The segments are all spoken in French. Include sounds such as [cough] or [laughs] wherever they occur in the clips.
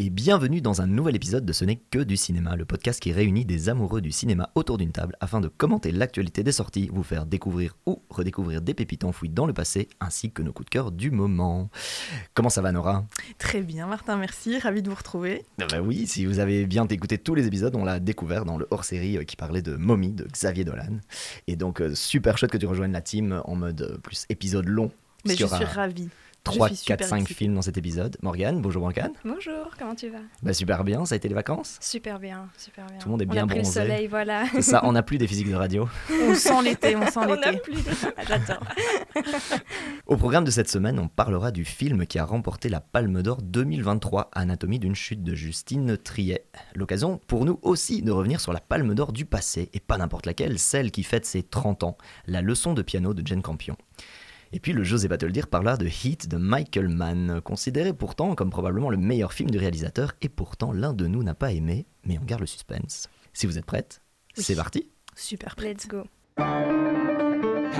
et bienvenue dans un nouvel épisode de Ce n'est que du cinéma, le podcast qui réunit des amoureux du cinéma autour d'une table afin de commenter l'actualité des sorties, vous faire découvrir ou redécouvrir des pépites enfouies dans le passé, ainsi que nos coups de cœur du moment. Comment ça va Nora? Très bien Martin, merci, ravi de vous retrouver. Ah bah oui, si vous avez bien écouté tous les épisodes, on l'a découvert dans le hors-série euh, qui parlait de Mommy de Xavier Dolan. Et donc euh, super chouette que tu rejoignes la team en mode euh, plus épisode long. Mais je suis ravie. 3, 4, 5 films dans cet épisode. Morgane, bonjour Morgane. Bonjour, comment tu vas? Bah, Super bien, ça a été les vacances? Super bien, super bien. Tout le monde est bien on a pris le soleil, voilà. C'est ça, on n'a plus des physiques de radio. [laughs] on sent l'été, on sent [laughs] l'été. On n'a plus de... Ah, J'adore. [laughs] Au programme de cette semaine, on parlera du film qui a remporté la Palme d'Or 2023, Anatomie d'une chute de Justine Triet. L'occasion pour nous aussi de revenir sur la Palme d'Or du passé, et pas n'importe laquelle, celle qui fête ses 30 ans, la leçon de piano de Jane Campion. Et puis le José va te le dire par là de Heat de Michael Mann, considéré pourtant comme probablement le meilleur film du réalisateur, et pourtant l'un de nous n'a pas aimé, mais on garde le suspense. Si vous êtes prête, c'est parti Super Let's go.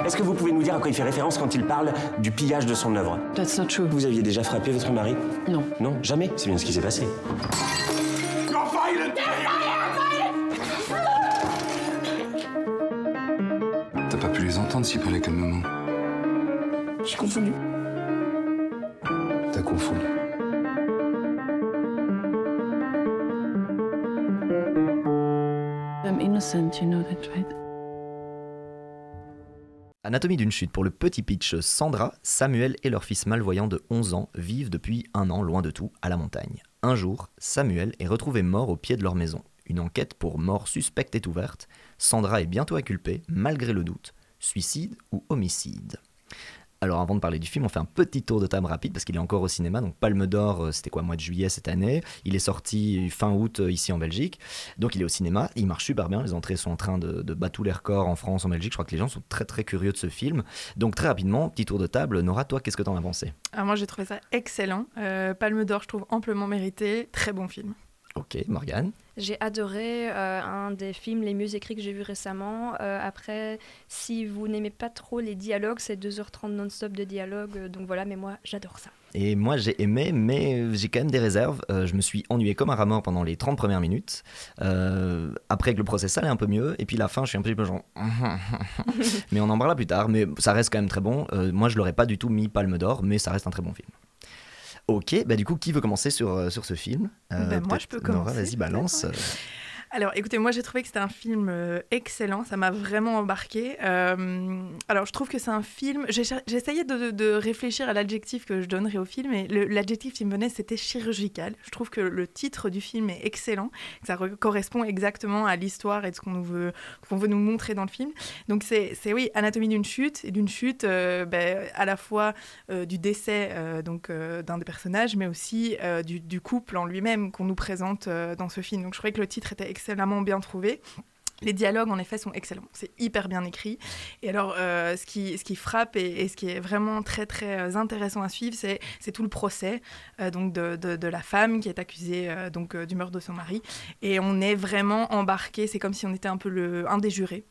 Est-ce que vous pouvez nous dire à quoi il fait référence quand il parle du pillage de son œuvre? That's not true. Vous aviez déjà frappé votre mari? Non. Non, jamais. C'est bien ce qui s'est passé. T'as pas pu les entendre s'ils parlaient calmement. J'ai confondu. T'as confondu. I'm innocent, you know that, right? Anatomie d'une chute pour le petit pitch, Sandra, Samuel et leur fils malvoyant de 11 ans vivent depuis un an loin de tout à la montagne. Un jour, Samuel est retrouvé mort au pied de leur maison. Une enquête pour mort suspecte est ouverte. Sandra est bientôt inculpée, malgré le doute. Suicide ou homicide? Alors avant de parler du film, on fait un petit tour de table rapide parce qu'il est encore au cinéma. Donc Palme d'Or, euh, c'était quoi, mois de juillet cette année. Il est sorti fin août euh, ici en Belgique. Donc il est au cinéma. Il marche super bien. Les entrées sont en train de, battre tous les records en France, en Belgique. Je crois que les gens sont très très curieux de ce film. Donc très rapidement, petit tour de table. Nora, toi, qu'est-ce que t'en as pensé? Ah, moi j'ai trouvé ça excellent. Euh, Palme d'Or, je trouve amplement mérité. Très bon film. Ok, Morgane. J'ai adoré euh, un des films les mieux écrits que j'ai vu récemment. Euh, après, si vous n'aimez pas trop les dialogues, c'est 2h30 non-stop de dialogue. euh, donc voilà, mais moi j'adore ça. Et moi j'ai aimé, mais j'ai quand même des réserves. Je me suis ennuyé comme un rat mort pendant les 30 premières minutes. Après que le procès allait un peu mieux. Et puis la fin, je suis un petit peu genre. [laughs] [laughs] mais on en parlera plus tard. Mais ça reste quand même très bon. Moi je l'aurais pas du tout mis Palme d'Or, mais ça reste un très bon film. Ok, bah du coup, qui veut commencer sur, euh, sur ce film? Bah, moi, peut-être je peux Nora, commencer, vas-y, balance. Alors, écoutez, moi j'ai trouvé que c'était un film euh, excellent, ça m'a vraiment embarqué. Euh, alors, je trouve que c'est un film. J'essayais de, de- réfléchir à l'adjectif que je donnerais au film, et l'adjectif qui me venait c'était chirurgical. Je trouve que le titre du film est excellent, ça re- correspond exactement à l'histoire et de ce qu'on veut, veut nous montrer dans le film. Donc, c'est oui, anatomie d'une chute, et d'une chute euh, ben, à la fois du décès donc d'un des personnages, mais aussi du, du couple en lui-même qu'on nous présente dans ce film. Donc je trouvais que le titre était excellemment bien trouvé. Les dialogues, en effet, sont excellents. C'est hyper bien écrit. Et alors, euh, ce, qui, ce qui frappe et, ce qui est vraiment très, très euh, intéressant à suivre, c'est c'est tout le procès euh, donc de, de- la femme qui est accusée donc, du meurtre de son mari. Et on est vraiment embarqué. C'est comme si on était un peu le, un des jurés.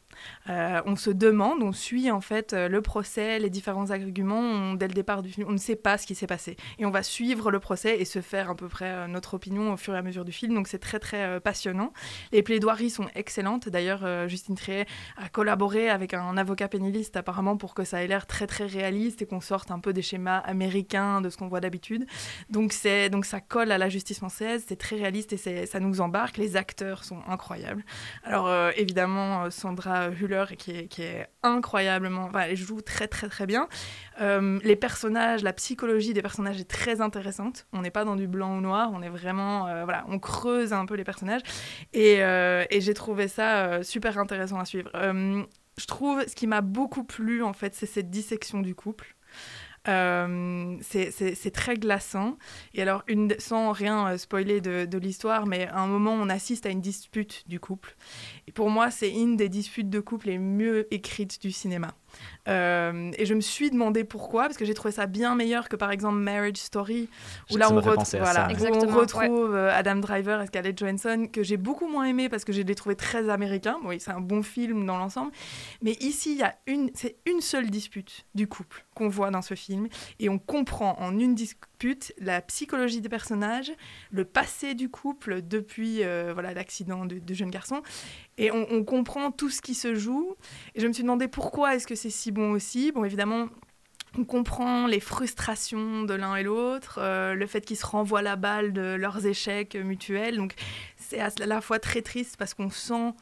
Euh, on se demande, on suit en fait euh, le procès, les différents arguments. Dès le départ du film, on ne sait pas ce qui s'est passé. Et on va suivre le procès et se faire à peu près euh, notre opinion au fur et à mesure du film. Donc c'est très très passionnant. Les plaidoiries sont excellentes. D'ailleurs, Justine Triet a collaboré avec un avocat pénaliste apparemment pour que ça ait l'air très très réaliste et qu'on sorte un peu des schémas américains de ce qu'on voit d'habitude. Donc donc ça colle à la justice française. C'est très réaliste et ça nous embarque. Les acteurs sont incroyables. Alors évidemment euh, Hüller qui est, incroyablement, enfin, elle joue très très très bien. Euh, les personnages, la psychologie des personnages est très intéressante. On n'est pas dans du blanc ou noir, on est vraiment, euh, voilà, on creuse un peu les personnages. Et, euh, et j'ai trouvé ça super intéressant à suivre. Je trouve, ce qui m'a beaucoup plu en fait, c'est cette dissection du couple. Euh, c'est- très glaçant. Et alors, sans rien euh, spoiler de, de l'histoire, mais à un moment, on assiste à une dispute du couple. Et pour moi, c'est une des disputes de couple les mieux écrites du cinéma. Euh, et je me suis demandé pourquoi, parce que j'ai trouvé ça bien meilleur que par exemple Marriage Story, où là on, voilà, où retrouve euh, Adam Driver et Scarlett Johansson, que j'ai beaucoup moins aimé parce que j'ai les trouvé très américains. Oui, c'est un bon film dans l'ensemble. Mais ici, il y a une, c'est une seule dispute du couple qu'on voit dans ce film. Et on comprend en une dispute la psychologie des personnages, le passé du couple depuis euh, voilà l'accident de, de jeune garçon. Et on, comprend tout ce qui se joue. Et je me suis demandé pourquoi est-ce que c'est si bon aussi. Bon, évidemment, on comprend les frustrations de l'un et l'autre, euh, le fait qu'ils se renvoient la balle de leurs échecs mutuels. Donc, c'est à la fois très triste parce qu'on sent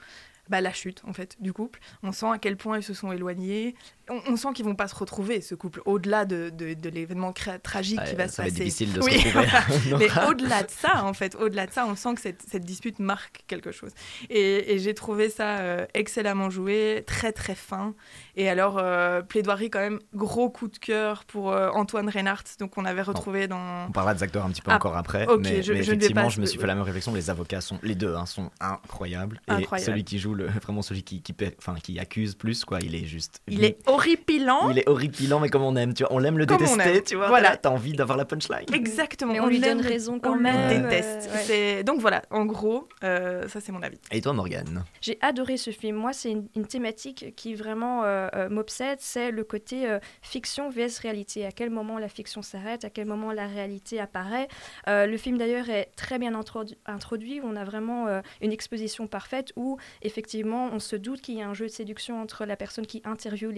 bah, la chute en fait du couple. On sent à quel point ils se sont éloignés. On, on sent qu'ils vont pas se retrouver ce couple au-delà de, de- de l'événement tragique qui va se passer. difficile de Oui, se retrouver. [laughs] [laughs] Mais Nora. au-delà de ça, en fait, au-delà de ça, on sent que cette, cette dispute marque quelque chose. Et, et j'ai trouvé ça euh, excellemment joué, très très fin. Et alors, euh, plaidoirie quand même, gros coup de cœur pour euh, Antoine Reinhardt, donc on avait retrouvé dans... On parlera des acteurs un petit peu Ah, encore après, mais, je- mais effectivement, je me suis fait la même réflexion. Les avocats sont, les deux, hein, sont incroyables. Et Incroyable. celui qui joue, le, [laughs] vraiment celui qui, qui, paie- enfin, qui accuse plus, quoi, il est juste. Il est horripilant. il est horripilant, mais comme on aime, tu vois, on l'aime le Comme on détester, tu vois. Voilà. T'as envie d'avoir la punchline. Exactement. Mais on lui donne raison quand on même, le euh, déteste. ouais. C'est- Donc voilà, en gros, euh, ça c'est mon avis. Et toi, Morgane J'ai adoré ce film. Moi, c'est une, une thématique qui vraiment euh, euh, m'obsède, c'est le côté euh, fiction vs réalité. À quel moment la fiction s'arrête, à quel moment la réalité apparaît? Euh, le film d'ailleurs est très bien introdu- introduit. On a vraiment euh, une exposition parfaite où effectivement on se doute qu'il y a un jeu de séduction entre la personne qui interviewe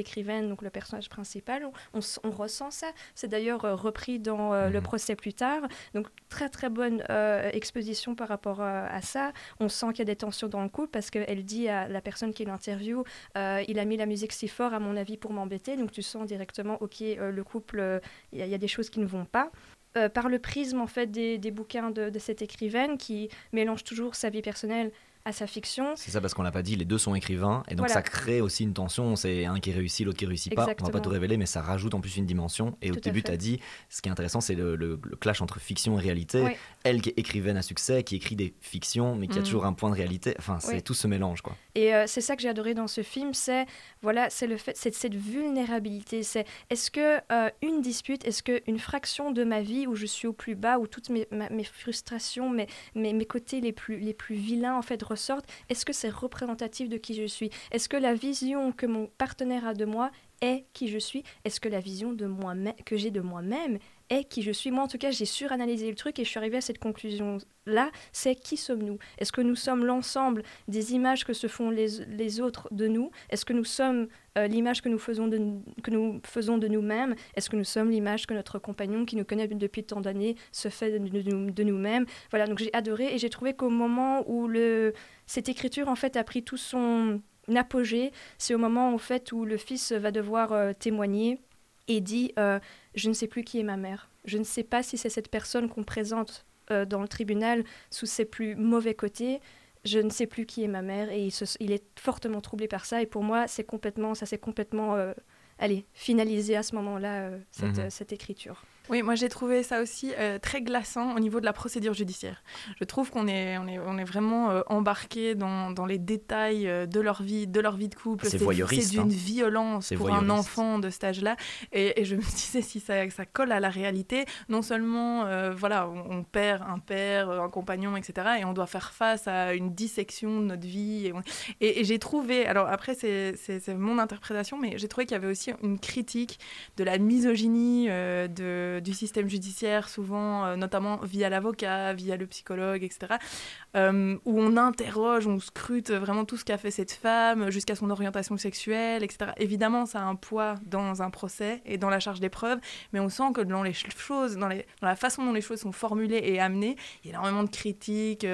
donc le personnage principal. On, on s- on ressent ça. C'est d'ailleurs euh, repris dans euh, le Mhm. procès plus tard. Donc très très bonne euh, exposition par rapport à ça. On sent qu'il y a des tensions dans le couple parce qu'elle dit à la personne qui l'interviewe il a mis la musique si fort à mon avis pour m'embêter. Donc tu sens directement ok le couple il y, a- il y a des choses qui ne vont pas. Euh, par le prisme en fait des, des bouquins de, de cette écrivaine qui mélange toujours sa vie personnelle à sa fiction. C'est ça parce qu'on l'a pas dit, les deux sont écrivains et donc Voilà. ça crée aussi une tension. C'est un qui réussit, l'autre qui réussit pas. On va pas tout révéler, mais ça rajoute en plus une dimension. Et au Tout début, tu as dit, ce qui est intéressant, c'est le, le- le clash entre fiction et réalité. Oui. Elle qui est écrivaine à succès, qui écrit des fictions, mais qui a Mm. toujours un point de réalité. Enfin, c'est Oui. tout ce mélange, quoi. Et euh, c'est ça que j'ai adoré dans ce film, c'est voilà, c'est le fait, c'est cette vulnérabilité. C'est est-ce que euh, une dispute, est-ce que une fraction de ma vie où je suis au plus bas, où toutes mes, ma- mes frustrations, mes, mes, mes côtés les plus les plus vilains en fait ressortent, est-ce que c'est représentatif de qui je suis? Est-ce que la vision que mon partenaire a de moi est qui je suis? Est-ce que la vision de moi que j'ai de moi-même est qui je suis. Moi, en tout cas, j'ai suranalysé le truc et je suis arrivée à cette conclusion-là. C'est qui sommes-nous? Est-ce que nous sommes l'ensemble des images que se font les, les autres de nous? Est-ce que nous sommes euh, l'image que nous faisons de, nous faisons de nous-mêmes? Est-ce que nous sommes l'image que notre compagnon qui nous connaît depuis tant d'années se fait de, de nous-mêmes? Voilà, donc j'ai adoré et j'ai trouvé qu'au moment où le, cette écriture en fait a pris tout son apogée, c'est au moment en fait où le fils va devoir euh, témoigner et dit euh, je ne sais plus qui est ma mère. Je ne sais pas si c'est cette personne qu'on présente euh, dans le tribunal sous ses plus mauvais côtés. Je ne sais plus qui est ma mère et il, se- il est fortement troublé par ça. Et pour moi, c'est complètement, ça s'est complètement, euh, allez, finalisé à ce moment-là euh, cette, Mhm. euh, cette écriture. Oui, moi j'ai trouvé ça aussi euh, très glaçant au niveau de la procédure judiciaire. Je trouve qu'on est, on est, on est vraiment euh, embarqué dans, dans les détails euh, de leur vie, de leur vie de couple. C'est voyeuriste, C'est d'une hein. violence pour un enfant de cet âge-là. Et, et je me [laughs] disais si ça, ça colle à la réalité, non seulement voilà, on, on perd un père, un compagnon, etc. Et on doit faire face à une dissection de notre vie. Et, et- et j'ai trouvé, alors après c'est mon interprétation, mais j'ai trouvé qu'il y avait aussi une critique de la misogynie euh, du système judiciaire, souvent, euh, notamment via l'avocat, via le psychologue, etc., euh, où on interroge, on scrute vraiment tout ce qu'a fait cette femme, jusqu'à son orientation sexuelle, etc. Évidemment, ça a un poids dans un procès et dans la charge des preuves, mais on sent que dans les ch- choses, dans, la façon dont les choses sont formulées et amenées, il y a énormément de critiques,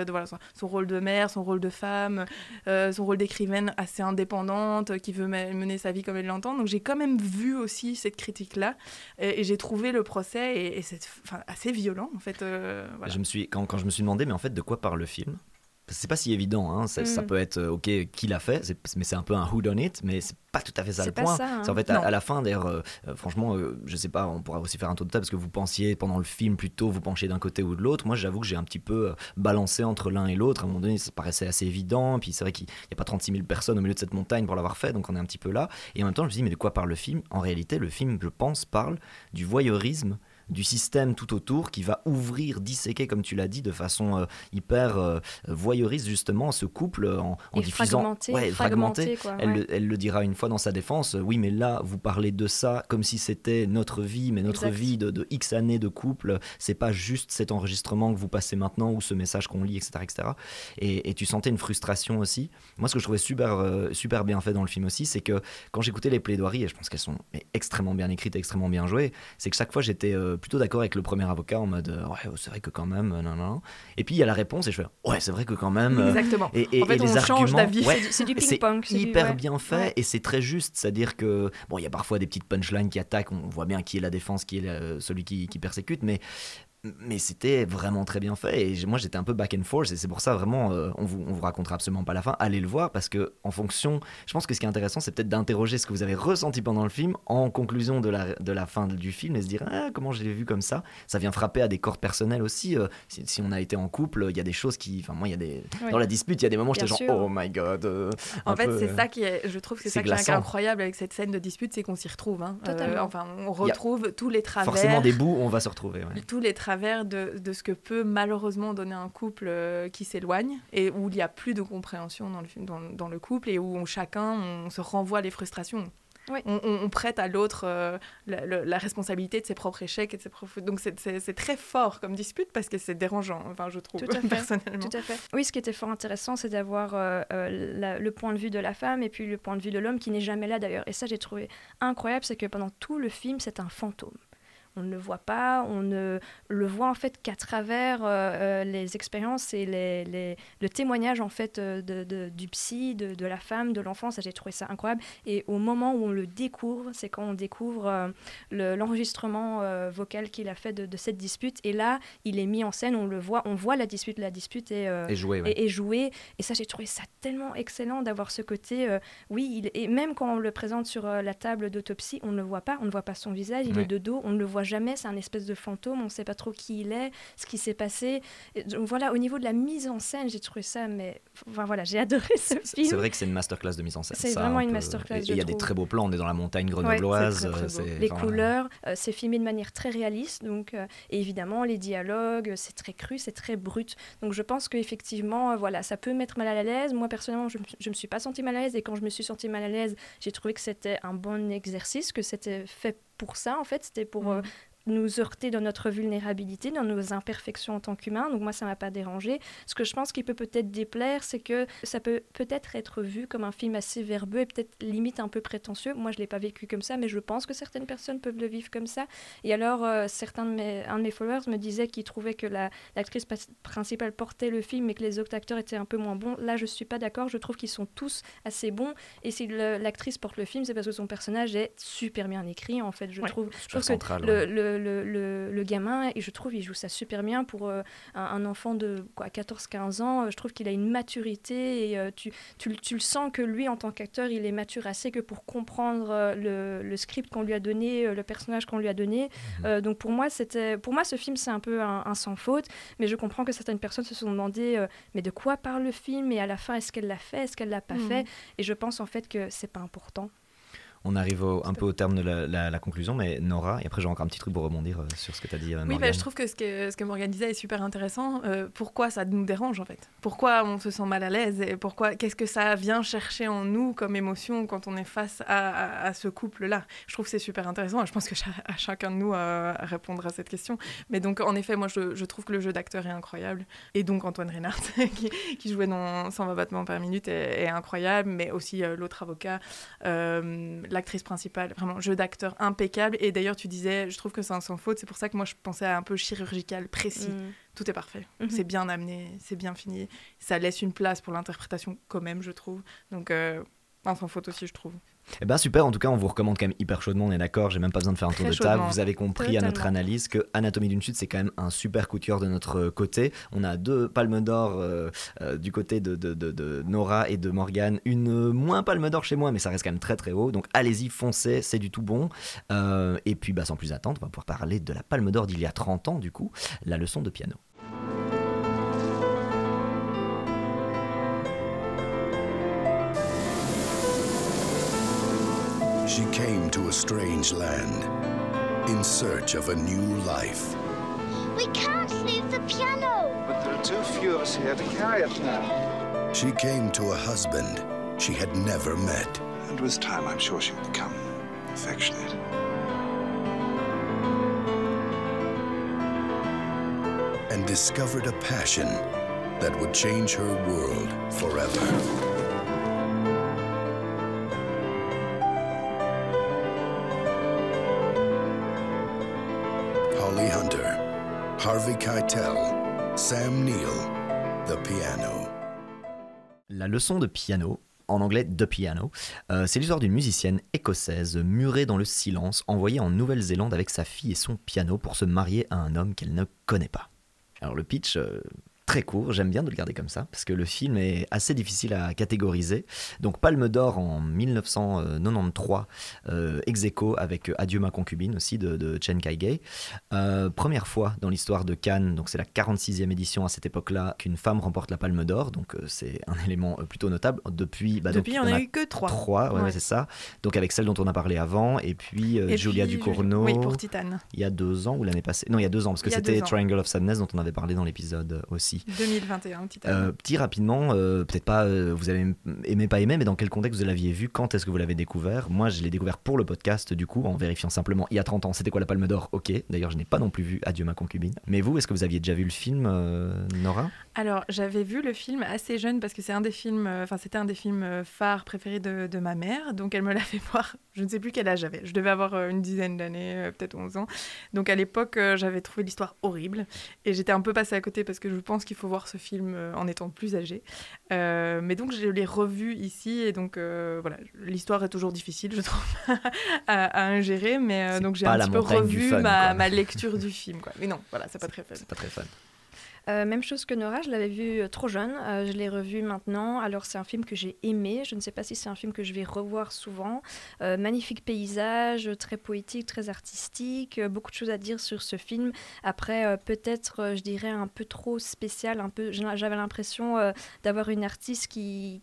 son, rôle de mère, son rôle de femme, son rôle d'écrivaine assez indépendante, qui veut me- mener sa vie comme elle l'entend. Donc j'ai quand même vu aussi cette critique-là, et j'ai trouvé le procès et, c'est assez violent en fait. euh. Je me suis, quand je me suis demandé, mais en fait, de quoi parle le film? C'est pas si évident. Hein. Ça, ça Mm. peut être, euh, ok, qui l'a fait, mais c'est un peu un who done it, mais c'est pas tout à fait ça le point. hein. C'est en fait à, la fin, d'ailleurs, euh, euh, franchement, euh, je sais pas, on pourra aussi faire un tour de table parce que vous pensiez pendant le film plutôt, vous penchiez d'un côté ou de l'autre. Moi, j'avoue que j'ai un petit peu euh, balancé entre l'un et l'autre. À un moment donné, ça paraissait assez évident. Puis c'est vrai qu'il n'y a pas 36 000 personnes au milieu de cette montagne pour l'avoir fait, donc on est un petit peu là. Et en même temps, je me dis, mais de quoi parle le film? En réalité, le film, je pense, parle du voyeurisme du système tout autour qui va ouvrir, disséquer, comme tu l'as dit, de façon euh, hyper euh, voyeuriste justement ce couple en, diffusant fragmenté, Ouais, fragmenté, quoi, Elle, ouais. le, elle le dira une fois dans sa défense. euh, Oui, mais là, vous parlez de ça comme si c'était notre vie, mais notre Exact. vie de, de X années de couple. C'est pas juste cet enregistrement que vous passez maintenant ou ce message qu'on lit, etc., etc. Et, et tu sentais une frustration aussi. Moi, ce que je trouvais super, super bien fait dans le film aussi, c'est que quand j'écoutais les plaidoiries, et je pense qu'elles sont extrêmement bien écrites, extrêmement bien jouées, c'est que chaque fois j'étais euh, plutôt d'accord avec le premier avocat en mode euh, ouais, c'est vrai que quand même, euh, non, non. Et puis il y a la réponse et je fais ouais, c'est vrai que quand même. euh, Exactement. et, et- en fait, et les on change d'avis. ouais, C'est du- C'est du c'est c'est du- hyper bien fait et c'est très juste. C'est-à-dire que, bon, il y a parfois des petites punchlines qui attaquent, on voit bien qui est la défense, qui est la- celui qui, qui persécute, mais, mais c'était vraiment très bien fait. Et moi, j'étais un peu back and forth et c'est pour ça, vraiment, euh, on, vous, on vous racontera absolument pas la fin. Allez le voir parce que, en fonction, je pense que ce qui est intéressant, c'est peut-être d'interroger ce que vous avez ressenti pendant le film en conclusion de la, de la fin du film et se dire, ah, comment je l'ai vu comme ça. Ça vient frapper à des cordes personnelles aussi. euh, si, si on a été en couple, il y a des choses qui. Enfin, moi, il y a des. Ouais. Dans la dispute, il y a des moments où j'étais genre, oh my god. euh, En fait, peu, c'est euh, ça qui est, je trouve que c'est ça qui est incroyable avec cette scène de dispute, c'est qu'on s'y retrouve. hein. Euh, enfin, on retrouve tous les travers. Forcément, des bouts, on va se retrouver. ouais. tous les travers de, de ce que peut malheureusement donner un couple euh, qui s'éloigne et où il n'y a plus de compréhension dans le, film- dans, dans le couple et où on- chacun on se renvoie les frustrations. Oui. On, on- on prête à l'autre euh, la, responsabilité de ses propres échecs et de ses propres... Donc c'est- très fort comme dispute parce que c'est dérangeant, enfin je trouve, Tout à [laughs] fait. personnellement. Tout à fait. Oui, ce qui était fort intéressant, c'est d'avoir euh, le point de vue de la femme et puis le point de vue de l'homme qui n'est jamais là d'ailleurs. Et ça, j'ai trouvé incroyable, c'est que pendant tout le film, c'est un fantôme. On ne le voit pas, on ne le voit en fait qu'à travers euh, euh, les expériences et les, les- le témoignage en fait euh, de, de- du psy, de, de la femme, de l'enfant. Ça, j'ai trouvé ça incroyable. Et au moment où on le découvre, c'est quand on découvre euh, le- l'enregistrement euh, vocal qu'il a fait de, cette dispute. Et là, il est mis en scène, on le voit, on voit la dispute, la dispute est, Et ouais. et, et ça, j'ai trouvé ça tellement excellent d'avoir ce côté. oui, il, et même quand on le présente sur la table d'autopsie, on ne le voit pas, on ne voit pas son visage, il Ouais. est de dos, on ne le voit jamais, c'est un espèce de fantôme, on ne sait pas trop qui il est, ce qui s'est passé. Et donc, voilà, au niveau de la mise en scène, j'ai trouvé ça, mais enfin, voilà, j'ai [laughs] adoré ce film. C'est vrai que c'est une masterclass de mise en scène. C'est vraiment un une masterclass, Il y a des très beaux plans, on est dans la montagne grenobloise. c'est très, très euh, les enfin, couleurs, euh, c'est filmé de manière très réaliste, donc euh, et évidemment les dialogues, c'est très cru, c'est très brut. Donc je pense qu'effectivement, voilà, ça peut mettre mal à l'aise. Moi personnellement, je, je me suis pas sentie mal à l'aise et quand je me suis sentie mal à l'aise, j'ai trouvé que c'était un bon exercice, que c'était fait pour ça en fait, c'était pour euh, nous heurter dans notre vulnérabilité, dans nos imperfections en tant qu'humains. Donc moi, ça m'a pas dérangé. Ce que je pense qui peut peut-être déplaire, c'est que ça peut peut-être être vu comme un film assez verbeux et peut-être limite un peu prétentieux. Moi, je l'ai pas vécu comme ça, mais je pense que certaines personnes peuvent le vivre comme ça. Et alors, euh, certains de mes, un de mes followers me disait qu'il trouvait que la- l'actrice principale portait le film et que les autres acteurs étaient un peu moins bons. Là, je suis pas d'accord. Je trouve qu'ils sont tous assez bons. Et si l'actrice porte le film, c'est parce que son personnage est super bien écrit. En fait, je Ouais. trouve. Je Super trouve que central, le, ouais. le, le, le- le gamin, et je trouve il joue ça super bien pour euh, un, un enfant de quoi 14-15 ans. euh, Je trouve qu'il a une maturité et euh, tu, tu, le- tu le sens que lui, en tant qu'acteur, il est mature assez que pour comprendre euh, le, le script qu'on lui a donné, euh, le personnage qu'on lui a donné. Mhm. Euh, donc pour moi, c'était, pour moi, ce film, c'est un peu un, un sans faute. Mais je comprends que certaines personnes se sont demandé, euh, mais de quoi parle le film? Et à la fin, est-ce qu'elle l'a fait? Est-ce qu'elle l'a pas Mhm. fait? Et je pense en fait que c'est pas important. On arrive au- un peu au terme de la, la- la conclusion, mais Nora, et après j'ai encore un petit truc pour rebondir euh, sur ce que tu as dit, euh, Oui, bah, je trouve que ce que, ce que Morgane disait est super intéressant. Euh, pourquoi ça nous dérange en fait? Pourquoi on se sent mal à l'aise et pourquoi Qu'est-ce que ça vient chercher en nous comme émotion quand on est face à, à- à ce couple-là? Je trouve que c'est super intéressant. et Je pense que à chacun de nous euh, répondre à cette question. Mais donc en effet, moi je, je trouve que le jeu d'acteur est incroyable. Et donc Antoine Reynard [laughs] qui, qui jouait dans 120 battements par minute est, est incroyable, mais aussi euh, l'autre avocat, euh, l'actrice principale, vraiment jeu d'acteur impeccable. Et d'ailleurs tu disais, je trouve que c'est un sans faute. C'est pour ça que moi je pensais à un peu chirurgical, précis. Mm. Tout est parfait. Mhm. C'est bien amené, c'est bien fini. Ça laisse une place pour l'interprétation quand même, je trouve. Donc, euh, un sans faute aussi, je trouve. Eh ben super, en tout cas, on vous recommande quand même hyper chaudement, on est d'accord, j'ai même pas besoin de faire un tour de table. Vous avez compris à notre analyse que Anatomie d'une chute, c'est quand même un super coup de cœur de notre côté. On a deux palmes d'or euh, euh, du côté de, de- de- de Nora et de Morgane, une euh, moins palme d'or chez moi, mais ça reste quand même très très haut. Donc allez-y, foncez, c'est du tout bon. Euh, et puis bah, sans plus attendre, on va pouvoir parler de la palme d'or d'il y a 30 ans, du coup, la leçon de piano. She came to a strange land in search of a new life. We can't leave the piano. But there are too few of us here to carry it now. She came to a husband she had never met. And with time, I'm sure she'll become affectionate. and discovered a passion that would change her world forever. Harvey Keitel, Sam Neill, The Piano. La leçon de piano, en anglais The Piano, euh, c'est l'histoire d'une musicienne écossaise murée dans le silence, envoyée en Nouvelle-Zélande avec sa fille et son piano pour se marier à un homme qu'elle ne connaît pas. Alors le pitch, euh, très court, j'aime bien de le garder comme ça, parce que le film est assez difficile à catégoriser. Donc Palme d'Or en 1993, euh, ex aequo avec Adieu ma concubine aussi de, de Chen Kai-gay. Euh, première fois dans l'histoire de Cannes, donc c'est la 46e édition à cette époque-là, qu'une femme remporte la Palme d'Or, donc euh, c'est un [laughs] élément euh, plutôt notable. Depuis, bah, donc, Depuis, on a eu que trois. Trois, ouais, Ouais. ouais, c'est ça. Donc avec celle dont on a parlé avant, et puis euh, Et Julia puis, Ducournau, Oui, pour Titane. il y a deux ans ou l'année passée. Non, il y a deux ans, parce que c'était. Triangle of Sadness dont on avait parlé dans l'épisode euh, aussi. 2021, Titane. Euh, petit rapidement, euh, peut-être pas, euh, vous avez aimé, pas aimé, mais dans quel contexte vous l'aviez vu? Quand est-ce que vous l'avez découvert? Moi, je l'ai découvert pour le podcast, du coup, en vérifiant simplement, il y a 30 ans, c'était quoi la Palme d'Or? Ok, d'ailleurs, je n'ai pas non plus vu Adieu ma concubine. Mais vous, est-ce que vous aviez déjà vu le film, euh, Nora? Alors, j'avais vu le film assez jeune parce que c'est un des films, euh, enfin, c'était un des films euh, phares préférés de, de ma mère. Donc, elle me [laughs] l'a fait voir. Je ne sais plus quel âge j'avais. Je devais avoir euh, une dizaine d'années, euh, peut-être 11 ans. Donc, à l'époque, j'avais trouvé l'histoire horrible. Et j'étais un peu passée à côté parce que je pense qu'il faut voir ce film en étant plus âgé. Euh, mais donc, je l'ai revu ici. Et donc, voilà, l'histoire est toujours difficile, je trouve, [laughs] à, à ingérer. Mais donc, j'ai un petit peu revu fun, ma, ma [laughs] lecture du film. Quoi. Mais non, voilà, c'est pas très fun. C'est pas très fun. Euh, même chose que Nora, je l'avais vu euh, trop jeune, euh, je l'ai revu maintenant. Alors c'est un film que j'ai aimé, je ne sais pas si c'est un film que je vais revoir souvent. Magnifique paysage, très poétique, très artistique, beaucoup de choses à dire sur ce film. Après, peut-être, je dirais, un peu trop spécial, un peu, j'avais l'impression d'avoir une artiste qui,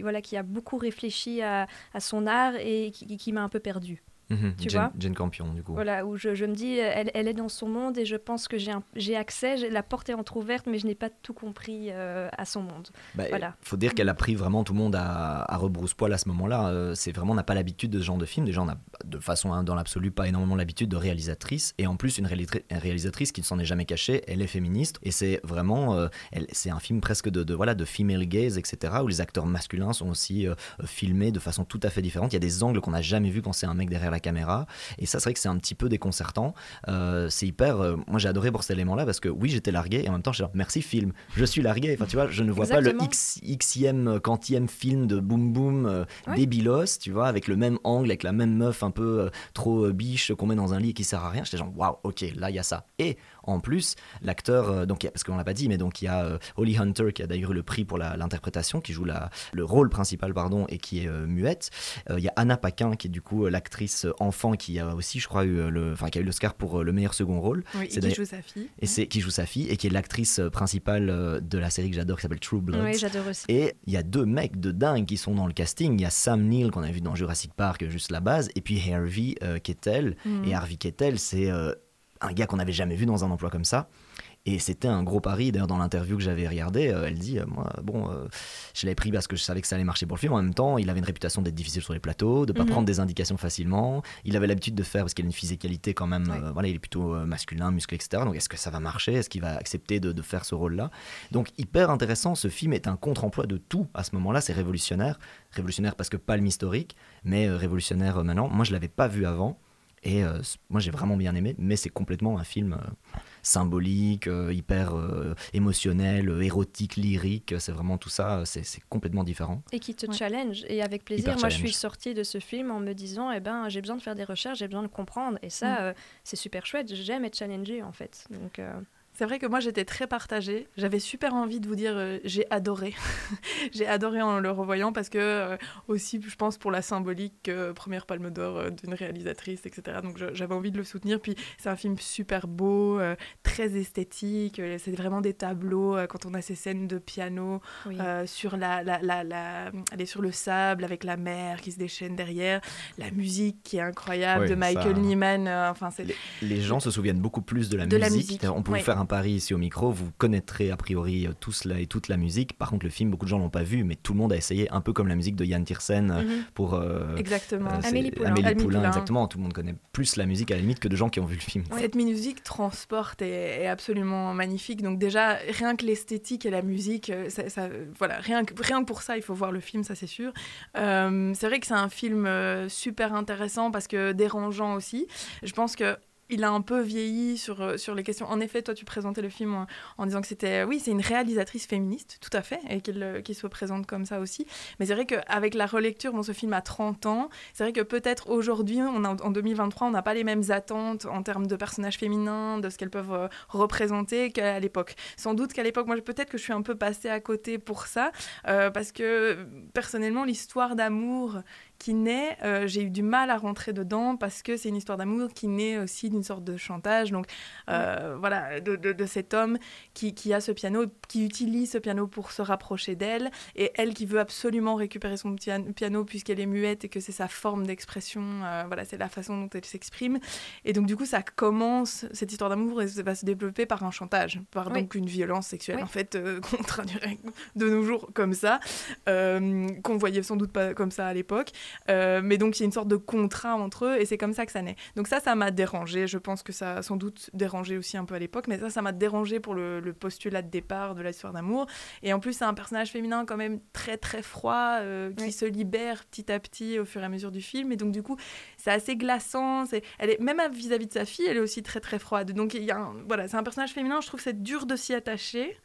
voilà, qui a beaucoup réfléchi à, à son art et qui, qui m'a un peu perdue. Mhm, Tu Jane, vois Jane Campion, du coup. Voilà, où je, je me dis, elle, elle est dans son monde et je pense que j'ai accès, la porte est entrouverte, mais je n'ai pas tout compris euh, à son monde. Bah, Voilà. faut dire qu'elle a pris vraiment tout le monde à, à rebrousse-poil à ce moment-là. Euh, c'est vraiment, on n'a pas l'habitude de ce genre de film. Déjà, on a de façon hein, dans l'absolu pas énormément l'habitude de réalisatrice. Et en plus, une réalisatrice qui ne s'en est jamais cachée, elle est féministe. Et c'est vraiment, euh, c'est un film presque de, de, voilà, de female gaze, etc. Où les acteurs masculins sont aussi filmés de façon tout à fait différente. Il y a des angles qu'on n'a jamais vus quand c'est un mec derrière la caméra. Et ça, c'est vrai que c'est un petit peu déconcertant. Euh, c'est hyper. euh, moi, j'ai adoré pour cet élément-là parce que oui, j'étais largué et en même temps, j'étais genre, merci film. Je suis largué. Enfin, tu vois, je ne vois pas le X, Xème, quantième film de Boom Boom euh, débilos, tu vois, avec le même angle, avec la même meuf un peu euh, trop euh, biche qu'on met dans un lit et qui sert à rien. J'étais genre, waouh, ok, là, il y a ça. Et en plus, l'acteur, euh, donc, parce qu'on l'a pas dit, mais donc il y a euh, Holly Hunter qui a d'ailleurs eu le prix pour l'interprétation, qui joue la, le rôle principal, pardon, et qui est euh, muette. Il y a Anna Paquin qui est du coup l'actrice enfant qui a aussi, je crois, eu le, enfin, qui a eu l'Oscar pour le meilleur second rôle. Oui, C'est et qui joue sa fille. Et c'est qui joue sa fille et qui est l'actrice principale de la série que j'adore qui s'appelle True Blood. Oui, j'adore aussi. Et il y a deux mecs de dingue qui sont dans le casting. Il y a Sam Neill qu'on a vu dans Jurassic Park, juste la base, et puis Harvey euh, Keitel. Mhm. Et Harvey Keitel, c'est euh, un gars qu'on n'avait jamais vu dans un emploi comme ça. Et c'était un gros pari. D'ailleurs, dans l'interview que j'avais regardé, euh, elle dit euh, Moi, bon, euh, je l'avais pris parce que je savais que ça allait marcher pour le film. En même temps, il avait une réputation d'être difficile sur les plateaux, de pas Mhm. prendre des indications facilement. Il avait l'habitude de faire, parce qu'il a une physicalité quand même, voilà, il est plutôt masculin, musclé, etc. Donc, est-ce que ça va marcher? Est-ce qu'il va accepter de, de faire ce rôle-là? Donc, hyper intéressant. Ce film est un contre-emploi de tout à ce moment-là. C'est révolutionnaire. Révolutionnaire parce que pas le historique, mais révolutionnaire maintenant. Moi, je l'avais pas vu avant. Et euh, moi j'ai vraiment bien aimé, mais c'est complètement un film euh, symbolique, euh, hyper euh, émotionnel, euh, érotique, lyrique. C'est vraiment tout ça, c'est complètement différent. Et qui te Ouais. challenge. Et avec plaisir, Hyper moi je suis sortie de ce film en me disant, eh ben, j'ai besoin de faire des recherches, j'ai besoin de comprendre. Et ça, Mm. euh, c'est super chouette. J'aime être challengée en fait. Donc, euh, C'est vrai que moi j'étais très partagée. J'avais super envie de vous dire euh, j'ai adoré. [laughs] j'ai adoré en le revoyant parce que euh, aussi je pense pour la symbolique euh, première palme d'or euh, d'une réalisatrice etc. Donc j'avais envie de le soutenir. Puis c'est un film super beau, euh, très esthétique. C'est vraiment des tableaux euh, quand on a ces scènes de piano oui. euh, sur la, la, la, la- elle est sur le sable avec la mer qui se déchaîne derrière. La musique qui est incroyable Ouais, de Michael ça- Nyman. euh, enfin c'est Les gens se souviennent beaucoup plus de la De la musique. musique, On peut ouais. vous faire un pari ici au micro, vous connaîtrez a priori euh, tout cela et toute la musique. Par contre, le film, beaucoup de gens l'ont pas vu, mais tout le monde a essayé, un peu comme la musique de Yann Tiersen euh, Mhm. pour euh, exactement. euh, Amélie Poulain. Amélie Poulain, Poulain. exactement. Tout le monde connaît plus la musique à la limite que de gens qui ont vu le film. Cette musique transporte et est absolument magnifique. Donc déjà, rien que l'esthétique et la musique, ça, ça- voilà, rien que, rien que pour ça, il faut voir le film, ça c'est sûr. Euh, c'est vrai que c'est un film super intéressant parce que dérangeant aussi. Je pense que il a un peu vieilli sur, euh, sur les questions. En effet, toi, tu présentais le film en, disant que c'était, oui, c'est une réalisatrice féministe, tout à fait, et qu'il euh, qu'il se présente comme ça aussi. Mais c'est vrai qu'avec la relecture, bon, ce film a 30 ans, c'est vrai que peut-être aujourd'hui, en 2023, on n'a pas les mêmes attentes en termes de personnages féminins, de ce qu'elles peuvent euh, représenter qu'à l'époque. Sans doute qu'à l'époque, moi, peut-être que je suis un peu passée à côté pour ça, parce que personnellement, l'histoire d'amour qui naît, euh, j'ai eu du mal à rentrer dedans parce que c'est une histoire d'amour qui naît aussi d'une sorte de chantage. Donc euh, voilà, de, de- de cet homme qui, qui a ce piano, qui utilise ce piano pour se rapprocher d'elle, et elle qui veut absolument récupérer son pian- piano puisqu'elle est muette et que c'est sa forme d'expression, euh, voilà, c'est la façon dont elle s'exprime. Et donc du coup, ça commence, cette histoire d'amour et ça va se développer par un chantage, par Oui. donc une violence sexuelle, Oui. en fait, [laughs] qu'on traduirait de nos jours comme ça, qu'on voyait sans doute pas comme ça à l'époque. Euh, mais donc il y a une sorte de contrat entre eux et c'est comme ça que ça naît. Donc ça, ça m'a dérangé. Je pense que ça a sans doute dérangé aussi un peu à l'époque, mais ça, ça m'a dérangé pour le, le postulat de départ de l'histoire d'amour. Et en plus, c'est un personnage féminin quand même très très froid euh, qui Oui. se libère petit à petit au fur et à mesure du film. Et donc du coup, c'est assez glaçant. C'est, elle est même vis-à-vis de sa fille, elle est aussi très très froide. Donc il y a un- voilà, c'est un personnage féminin. Je trouve que c'est dur de s'y attacher.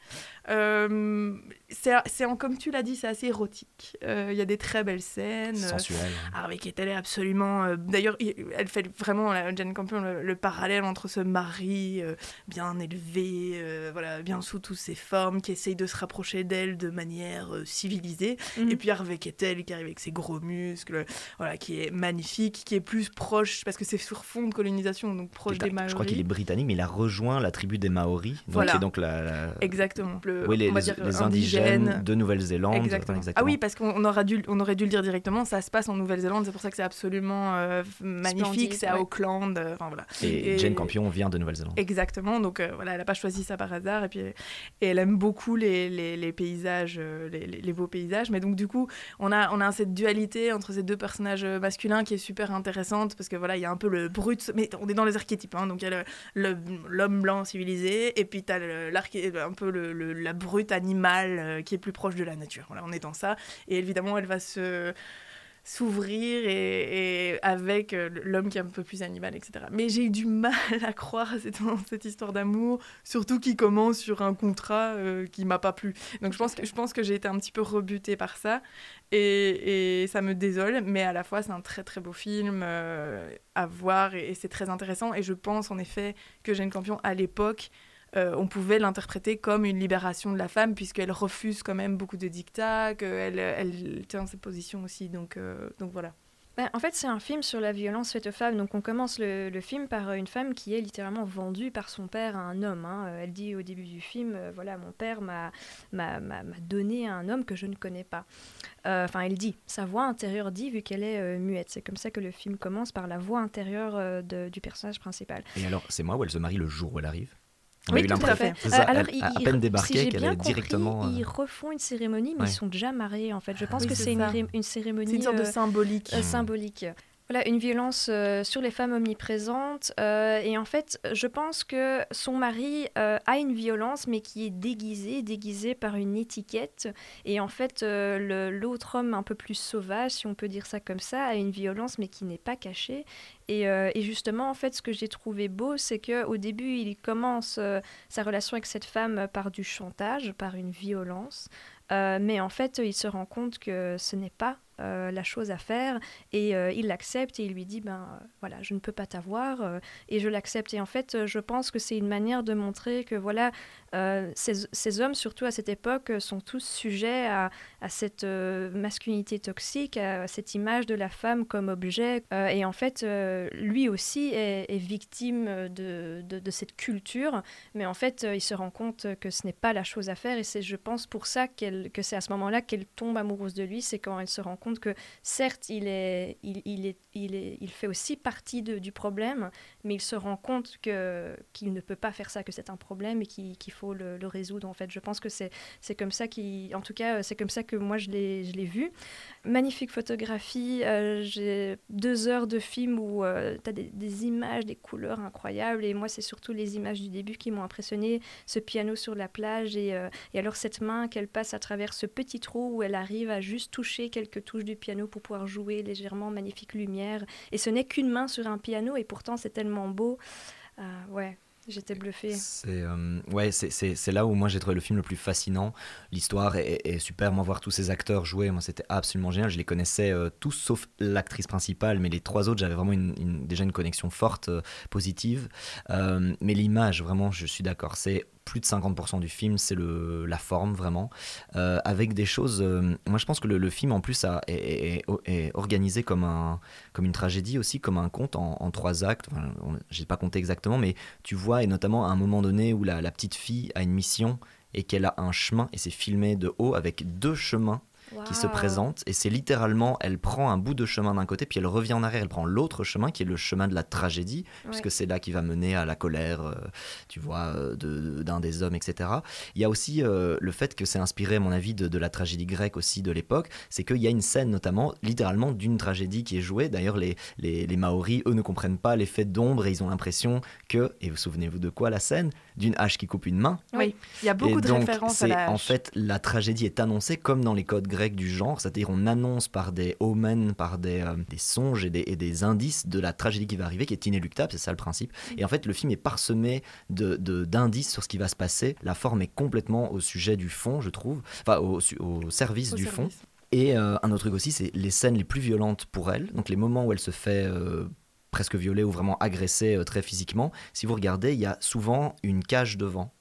Euh, c'est, c'est en- comme tu l'as dit, c'est assez érotique. Euh, Il y a des très belles scènes. euh, Sensuel. Harvey Keitel est absolument. euh, D'ailleurs, il- elle fait vraiment, la Jane Campion, le, le parallèle entre ce mari euh, bien élevé, euh, voilà, bien sous toutes ses formes, qui essaye de se rapprocher d'elle de manière euh, civilisée, Mhm. et puis Harvey Keitel qui arrive avec ses gros muscles, voilà, qui est magnifique, qui est plus proche, parce que c'est sur fond de colonisation, donc proche des Maoris. je crois qu'il est britannique, mais il a rejoint la tribu des Maoris, donc Voilà. qui est donc la, la- Exactement. Le- oui, les, on va les- dire, les indigène. indigènes de Nouvelle-Zélande. Exactement. Ah oui, parce qu'on on aura dû, on aurait dû le dire directement, ça se passe en Nouvelle-Zélande, c'est pour ça que c'est absolument euh, magnifique, c'est à ouais. Auckland, euh, enfin voilà. Et, Et- Jane Campion vient de Nouvelle-Zélande. Exactement, donc euh, voilà, elle n'a pas choisi ça par hasard, et puis et elle aime beaucoup les, les, les paysages, euh, les, les- les beaux paysages, mais donc du coup, on a, on a cette dualité entre ces deux personnages masculins qui est super intéressante, parce que voilà, il y a un peu le brut, mais on est dans les archétypes, hein, donc il y a l'homme blanc civilisé, et puis tu as un peu le, le- la brute animale euh, qui est plus proche de la nature, voilà, on est dans ça, et évidemment, elle va se s'ouvrir et, et avec euh, l'homme qui est un peu plus animal, etc. Mais j'ai eu du mal à croire à cette, [laughs] cette histoire d'amour, surtout qui commence sur un contrat euh, qui m'a pas plu. Donc je pense que, je pense que j'ai été un petit peu rebutée par ça. Et, et ça me désole, mais à la fois c'est un très très beau film euh, à voir et, et c'est très intéressant. Et je pense en effet que Jane Campion à l'époque euh, on pouvait l'interpréter comme une libération de la femme, puisqu'elle refuse quand même beaucoup de dictats, qu'elle elle tient ses positions aussi. Donc, euh, donc voilà. Ben, en fait, c'est un film sur la violence faite aux femmes. Donc, on commence le, le film par euh, une femme qui est littéralement vendue par son père à un homme. hein. Elle dit au début du film euh, Voilà, mon père m'a donné à un homme que je ne connais pas. Euh, Enfin, elle dit. Sa voix intérieure dit, vu qu'elle est euh, muette. C'est comme ça que le film commence par la voix intérieure euh, de- du personnage principal. Et alors, c'est moi où elle se marie le jour où elle arrive? On Oui, a eu tout à fait. ça, Euh, alors, elle à peine si débarqué j'ai qu'elle bien est compris, directement. euh, Ils refont une cérémonie, mais Ouais. ils sont déjà mariés en fait. Je pense oui, que c'est une, une cérémonie C'est une sorte de euh, symbolique. euh, symbolique. Voilà, une violence euh, sur les femmes omniprésente. euh, et en fait, je pense que son mari euh, a une violence, mais qui est déguisée, déguisée par une étiquette. Et en fait, l'autre homme un peu plus sauvage, si on peut dire ça comme ça, a une violence, mais qui n'est pas cachée. Et, et justement, en fait, ce que j'ai trouvé beau, c'est que au début, il commence sa relation avec cette femme par du chantage, par une violence. Mais en fait, il se rend compte que ce n'est pas euh, la chose à faire. Et euh, il l'accepte et il lui dit ben euh, voilà je ne peux pas t'avoir et je l'accepte. Et en fait je pense que c'est une manière de montrer que voilà ces, ces hommes surtout à cette époque sont tous sujets à, à cette masculinité toxique à cette image de la femme comme objet. Et en fait lui aussi est, victime de, de, cette culture. Mais en fait il se rend compte que ce n'est pas la chose à faire. Et c'est je pense pour ça que c'est à ce moment-là qu'elle tombe amoureuse de lui. C'est quand elle se rend compte que certes il est il, est il est il fait aussi partie de- du problème mais il se rend compte que qu'il ne peut pas faire ça que c'est un problème et qu'il qu'il faut le, résoudre en fait. Je pense que c'est c'est comme ça qui en tout cas c'est comme ça que moi je l'ai je l'ai vu. Magnifique photographie euh, j'ai deux heures de film où tu as des, des images des couleurs incroyables et moi c'est surtout les images du début qui m'ont impressionné ce piano sur la plage et, euh, et alors cette main qu'elle passe à travers ce petit trou où elle arrive à juste toucher quelques touches du piano pour pouvoir jouer légèrement, magnifique lumière. Et ce n'est qu'une main sur un piano et pourtant c'est tellement beau. Euh, ouais, j'étais bluffée. C'est euh, ouais, c'est- là où moi j'ai trouvé le film le plus fascinant. L'histoire est, super. Moi, voir tous ces acteurs jouer, moi c'était absolument génial. Je les connaissais euh, tous sauf l'actrice principale, mais les trois autres, j'avais vraiment une- déjà une connexion forte, positive. Mais l'image, vraiment, je suis d'accord. C'est plus de 50% du film, c'est la forme vraiment, Euh, avec des choses. euh, moi, je pense que le, le film en plus a- est, est- organisé comme un comme une tragédie aussi, comme un conte en, trois actes. Enfin, J'ai pas compté exactement, mais tu vois, et notamment à un moment donné où la, la petite fille a une mission et qu'elle a un chemin, et c'est filmé de haut avec deux chemins qui se Waouh. présentent, et c'est littéralement, elle prend un bout de chemin d'un côté, puis elle revient en arrière, elle prend l'autre chemin, qui est le chemin de la tragédie, Ouais. puisque c'est là qui va mener à la colère, euh, tu vois, euh, de- d'un des hommes, etc. Il y a aussi euh, le fait que c'est inspiré, à mon avis, de, de la tragédie grecque aussi de l'époque, c'est qu'il y a une scène notamment, littéralement, d'une tragédie qui est jouée. D'ailleurs, les, les, les Maoris, eux, ne comprennent pas l'effet d'ombre et ils ont l'impression que, et vous souvenez-vous de quoi la scène? D'une hache qui coupe une main. Oui, il y a beaucoup Et de donc, références à en fait la tragédie est annoncée comme dans les codes grecs du genre, c'est-à-dire on annonce par des omens, par des, euh, des songes et des, et des indices de la tragédie qui va arriver, qui est inéluctable, c'est ça le principe. Et en fait, le film est parsemé de de- d'indices sur ce qui va se passer. La forme est complètement au sujet du fond, je trouve, enfin au, service Au du fond. Et euh, un autre truc aussi, c'est les scènes les plus violentes pour elle, donc les moments où elle se fait euh, presque violer ou vraiment agresser euh, très physiquement. Si vous regardez, il y a souvent une cage devant.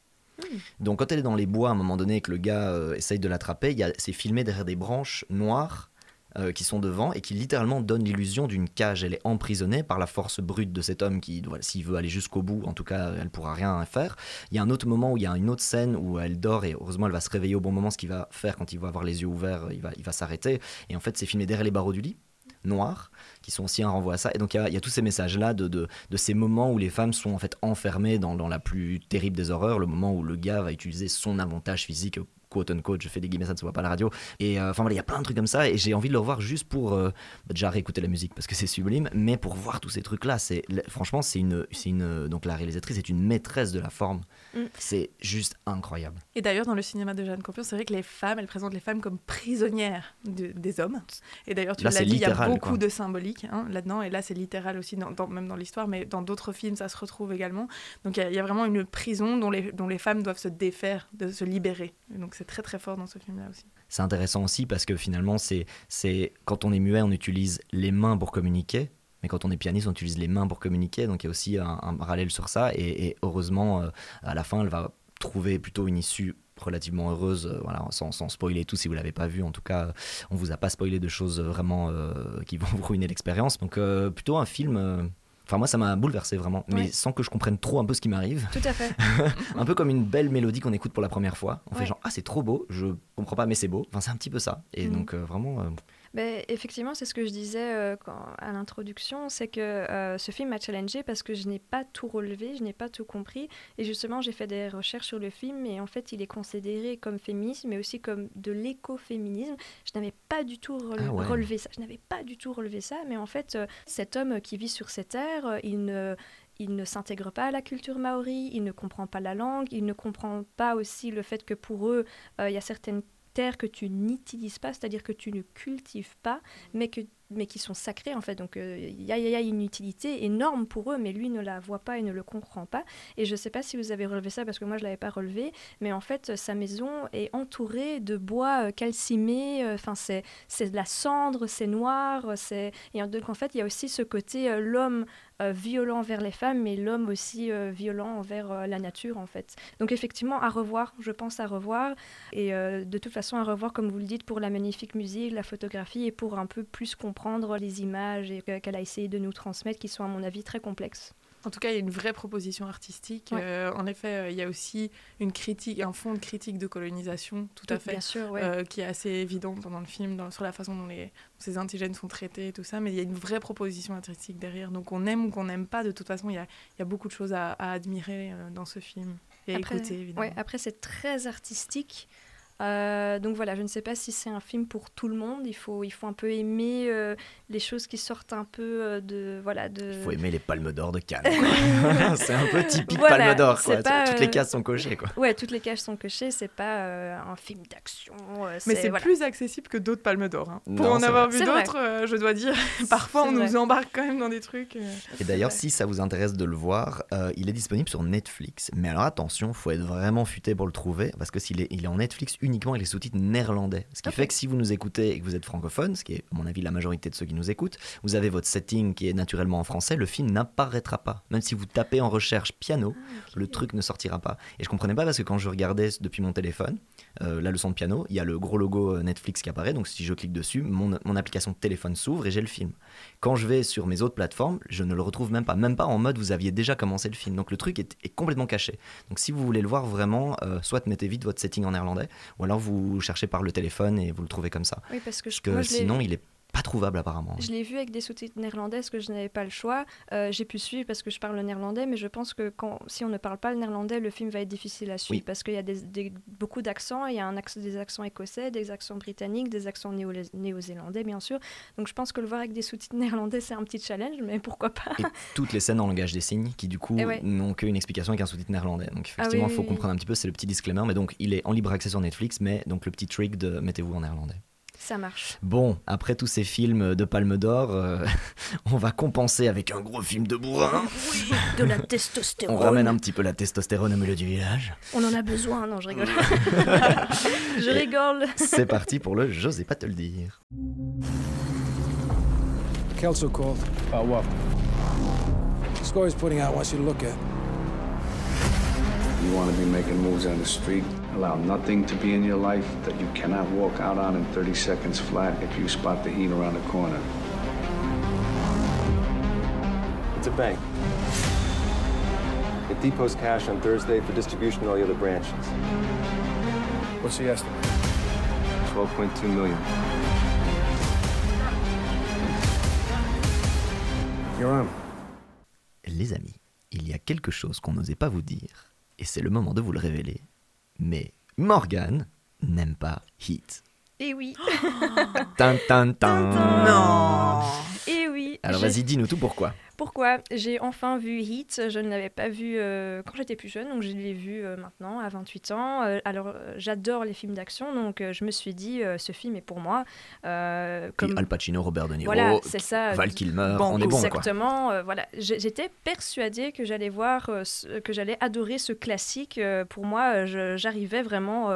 Donc quand elle est dans les bois à un moment donné et que le gars euh, essaye de l'attraper, il y a- c'est filmé derrière des branches noires euh, qui sont devant et qui littéralement donnent l'illusion d'une cage. Elle est emprisonnée par la force brute de cet homme qui, voilà, s'il veut aller jusqu'au bout, en tout cas, elle pourra rien faire. Il y a un autre moment où il y a une autre scène où elle dort et heureusement elle va se réveiller au bon moment, ce qu'il va faire quand il va avoir les yeux ouverts, il va, il va s'arrêter. Et en fait c'est filmé derrière les barreaux du lit noirs, qui sont aussi un renvoi à ça. Et donc il y a, tous ces messages-là de, de, de ces moments où les femmes sont en fait enfermées dans, dans la plus terrible des horreurs, le moment où le gars va utiliser son avantage physique, quote unquote, je fais des guillemets, ça ne se voit pas à la radio. Et euh, enfin voilà, il y a plein de trucs comme ça, et j'ai envie de le revoir juste pour euh, bah, déjà réécouter la musique parce que c'est sublime, mais pour voir tous ces trucs-là, c'est franchement c'est une, une donc la réalisatrice est une maîtresse de la forme. Mm. C'est juste incroyable. Et d'ailleurs, dans le cinéma de Jeanne Campion, c'est vrai que les femmes, elles présentent les femmes comme prisonnières de- des hommes. Et d'ailleurs, tu l'as dit, il y a beaucoup quoi. de symbolique hein, là-dedans. Et là, c'est littéral aussi, dans, dans- même dans l'histoire, mais dans d'autres films, ça se retrouve également. Donc, il y a- il y, a vraiment une prison dont les, dont les femmes doivent se défaire, de se libérer. Et donc, c'est très, très fort dans ce film-là aussi. C'est intéressant aussi parce que finalement, c'est quand on est muet, on utilise les mains pour communiquer. Mais quand on est pianiste, on utilise les mains pour communiquer. Donc il y a aussi un, un parallèle sur ça. Et, et heureusement, euh, à la fin, elle va trouver plutôt une issue relativement heureuse, euh, voilà, sans, sans spoiler tout si vous l'avez pas vu. En tout cas, on vous a pas spoilé de choses vraiment euh, qui vont [laughs] vous ruiner l'expérience. Donc euh, plutôt un film. Enfin, moi, ça m'a bouleversé vraiment, mais sans que je comprenne trop un peu ce qui m'arrive. Tout à fait. [laughs] un peu comme une belle mélodie qu'on écoute pour la première fois. On fait genre, ah, c'est trop beau, je comprends pas, mais c'est beau. Enfin, c'est un petit peu ça. Et Mhm. donc, vraiment, Ben, effectivement, c'est ce que je disais euh, quand- à l'introduction, c'est que euh, ce film m'a challengé parce que je n'ai pas tout relevé, je n'ai pas tout compris. Et justement, j'ai fait des recherches sur le film et en fait, il est considéré comme féministe, mais aussi comme de l'écoféminisme. Je n'avais pas du tout rele- Ah ouais. relevé ça. Je n'avais pas du tout relevé ça, mais en fait, euh, cet homme qui vit sur ces terres, il ne il ne s'intègre pas à la culture maori, il ne comprend pas la langue, il ne comprend pas aussi le fait que pour eux, euh, il y a certaines terres que tu n'utilises pas, c'est-à-dire que tu ne cultives pas, mais, que, mais qui sont sacrées en fait. Donc euh, il y, a- y a une utilité énorme pour eux, mais lui ne la voit pas et ne le comprend pas. Et je ne sais pas si vous avez relevé ça, parce que moi je ne l'avais pas relevé, mais en fait sa maison est entourée de bois euh, euh, enfin c'est c'est de la cendre, c'est noir, euh, c'est... Et donc en fait il y a aussi ce côté euh, l'homme euh, violent envers les femmes, mais l'homme aussi euh, violent envers euh, la nature en fait. Donc effectivement à revoir, je pense à revoir, et euh, de toute façon à revoir comme vous le dites pour la magnifique musique, la photographie, et pour un peu plus comprendre les images qu'elle a essayé de nous transmettre, qui sont à mon avis très complexes. En tout cas, il y a une vraie proposition artistique. Ouais. Euh, en effet, euh, il y a aussi une critique, un fond de critique de colonisation, tout à fait, Bien sûr, ouais. euh, qui est assez évident pendant le film, dans- sur la façon dont, les, dont ces indigènes sont traités et tout ça. Mais il y a une vraie proposition artistique derrière. Donc on aime ou qu'on n'aime pas, de toute façon, il y a, il y a beaucoup de choses à, à admirer dans ce film et Après- écouter, évidemment. Ouais, après, c'est très artistique. Euh, donc voilà, je ne sais pas si c'est un film pour tout le monde. Il faut, il faut un peu aimer euh, les choses qui sortent un peu euh, de voilà de. Il faut aimer les palmes d'or de Cannes. [laughs] [laughs] c'est un peu typique Voilà, palme d'or. c'est quoi. pas, Toutes les cases sont cochées. Quoi. Ouais, toutes les cages sont cochées. C'est pas euh, un film d'action. euh, Mais c'est voilà. plus accessible que d'autres palmes d'or. hein. Pour Non, en avoir vrai. vu d'autres, euh, je dois dire, [laughs] parfois on nous vrai. embarque quand même dans des trucs. euh. Et d'ailleurs, si ça vous intéresse de le voir, euh, il est disponible sur Netflix. Mais alors attention, faut être vraiment futé pour le trouver, parce que s'il est, il est en Netflix uniquement avec les sous-titres néerlandais. Ce qui fait que si vous nous écoutez et que vous êtes francophone, ce qui est à mon avis la majorité de ceux qui nous écoutent, vous avez votre setting qui est naturellement en français, le film n'apparaîtra pas. Même si vous tapez en recherche piano, le truc ne sortira pas. Et je comprenais pas parce que quand je regardais depuis mon téléphone, la leçon de piano, il y a le gros logo euh, Netflix qui apparaît, donc si je clique dessus, mon, mon application de téléphone s'ouvre et j'ai le film. Quand je vais sur mes autres plateformes, je ne le retrouve même pas, même pas en mode vous aviez déjà commencé le film. Donc le truc est, est complètement caché. Donc si vous voulez le voir vraiment, euh, soit mettez vite votre setting en néerlandais, ou alors vous cherchez par le téléphone et vous le trouvez comme ça. Oui, parce que, je, que moi, sinon, il est pas trouvable apparemment. Je l'ai vu avec des sous-titres néerlandais parce que je n'avais pas le choix. Euh, J'ai pu suivre parce que je parle le néerlandais, mais je pense que quand, si on ne parle pas le néerlandais, le film va être difficile à suivre Oui. parce qu'il y a des, des- beaucoup d'accents. Il y a un accent, des accents écossais, des accents britanniques, des accents néo- néo-zélandais, bien sûr. Donc je pense que le voir avec des sous-titres néerlandais, c'est un petit challenge, mais pourquoi pas? Et toutes les scènes en langage des signes qui du coup Eh ouais. n'ont qu'une explication avec un sous-titre néerlandais. Donc effectivement, Ah il oui, faut oui, comprendre un petit peu, c'est le petit disclaimer, mais donc il est en libre accès sur Netflix, mais donc le petit trick de mettez-vous en néerlandais. Ça marche. Bon, après tous ces films de Palme d'Or, euh, [laughs] on va compenser avec un gros film de bourrin. De la On testostérone. ramène un petit peu la testostérone au milieu du village. On en a besoin. Non, je rigole. [laughs] je rigole. C'est parti pour le J'osais pas te le dire. Kelso called. About what? The score he's putting out wants you to look at. You want to be making moves on the street? Allow nothing to be in your life that you cannot walk out on in 30 seconds flat if you spot the heat around the corner. It's a bank. It depots cash on Thursday for distribution to all the other branches. What's the estimate? 12.2 million. You're on. Les amis, il y a quelque chose qu'on n'osait pas vous dire, et c'est le moment de vous le révéler. Mais Morgan n'aime pas Heat. Et oui. Tin, tin, tin. Non Et oui. Alors vas-y, dis-nous tout pourquoi. Pourquoi J'ai enfin vu Heat. Je ne l'avais pas vu euh, quand j'étais plus jeune, donc je l'ai vu euh, maintenant à 28 ans. Euh, alors, j'adore les films d'action, donc je me suis dit, ce film est pour moi. Comme... Al Pacino, Robert De Niro, Voilà, c'est ça. Val Kilmer, Bon, on est bon quoi. Exactement. euh, voilà, j'étais persuadée que j'allais voir, que j'allais adorer ce classique. Pour moi, j'arrivais vraiment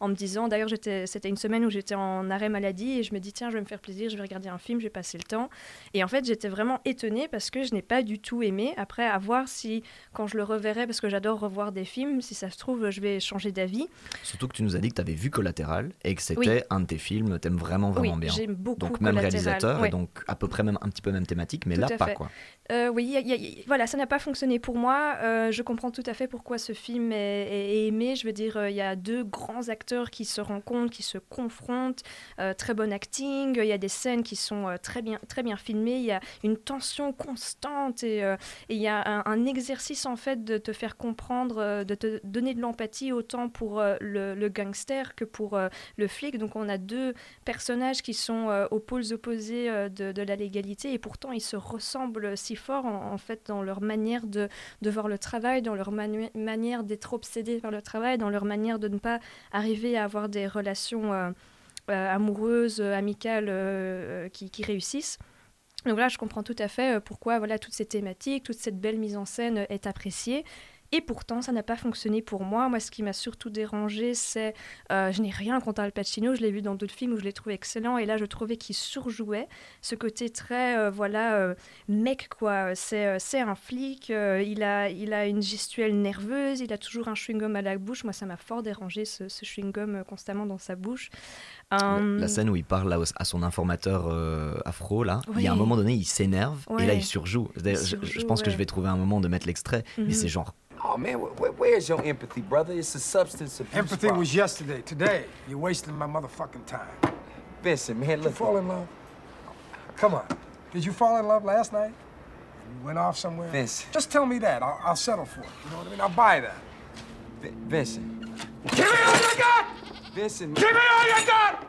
en me disant. D'ailleurs, c'était une semaine où j'étais en arrêt maladie et je me dis tiens, je vais me faire plaisir, je vais regarder un film, je vais passer le temps. Et en fait, j'étais vraiment étonnée parce que je n'ai pas du tout aimé. Après, à voir si, quand je le reverrai, parce que j'adore revoir des films, si ça se trouve, je vais changer d'avis. Surtout que tu nous as dit que tu avais vu Collatéral et que c'était un de tes films, t'aimes vraiment, vraiment oui, bien. j'aime beaucoup Donc même réalisateur, ouais. et donc à peu près même un petit peu même thématique, mais Tout là pas fait. quoi. Euh, oui, y a- y a- y- voilà, ça n'a pas fonctionné pour moi. Euh, je comprends tout à fait pourquoi ce film est, est- est aimé. Je veux dire, euh, il y a deux grands acteurs qui se rencontrent, qui se confrontent. Euh, très bon acting. Il y a des scènes qui sont très bien, très bien filmées. Il y a une tension constante et euh, il y a un, exercice en fait de te faire comprendre, euh, de te donner de l'empathie autant pour euh, le, gangster que pour le flic. Donc on a deux personnages qui sont aux pôles opposés de, la légalité et pourtant ils se ressemblent si fort en, fait dans leur manière de, voir le travail, dans leur manière d'être obsédés par le travail, dans leur manière de ne pas arriver à avoir des relations amoureuses, amicales qui réussissent. Donc là, je comprends tout à fait euh, pourquoi voilà, toutes ces thématiques, toute cette belle mise en scène euh, est appréciée. Et pourtant, ça n'a pas fonctionné pour moi. Moi, ce qui m'a surtout dérangé, c'est. euh, je n'ai rien contre Al Pacino, je l'ai vu dans d'autres films où je l'ai trouvé excellent. Et là, je trouvais qu'il surjouait ce côté très. euh, voilà, euh, mec, quoi. C'est un flic, il, a, il a une gestuelle nerveuse, il a toujours un chewing-gum à la bouche. Moi, ça m'a fort dérangé, ce, ce chewing-gum constamment dans sa bouche. La, la scène où il parle à son informateur afro, là, il y a un moment donné, il s'énerve et là, il surjoue. Je, pense que je vais trouver un moment de mettre l'extrait, mais Mhm. c'est genre. Oh man, wh- wh- where's your empathy, brother? It's a substance abuse. Empathy problem. was yesterday. Today, you're wasting my motherfucking time. Vincent, man, Did you look. fall in love? Come on. Did you fall in love last night? You went off somewhere? Vince. Just tell me that. I'll, I'll settle for it. You know what I mean? I'll buy that. Vi- Vincent. Give me all you got! Vincent. Give me all you got!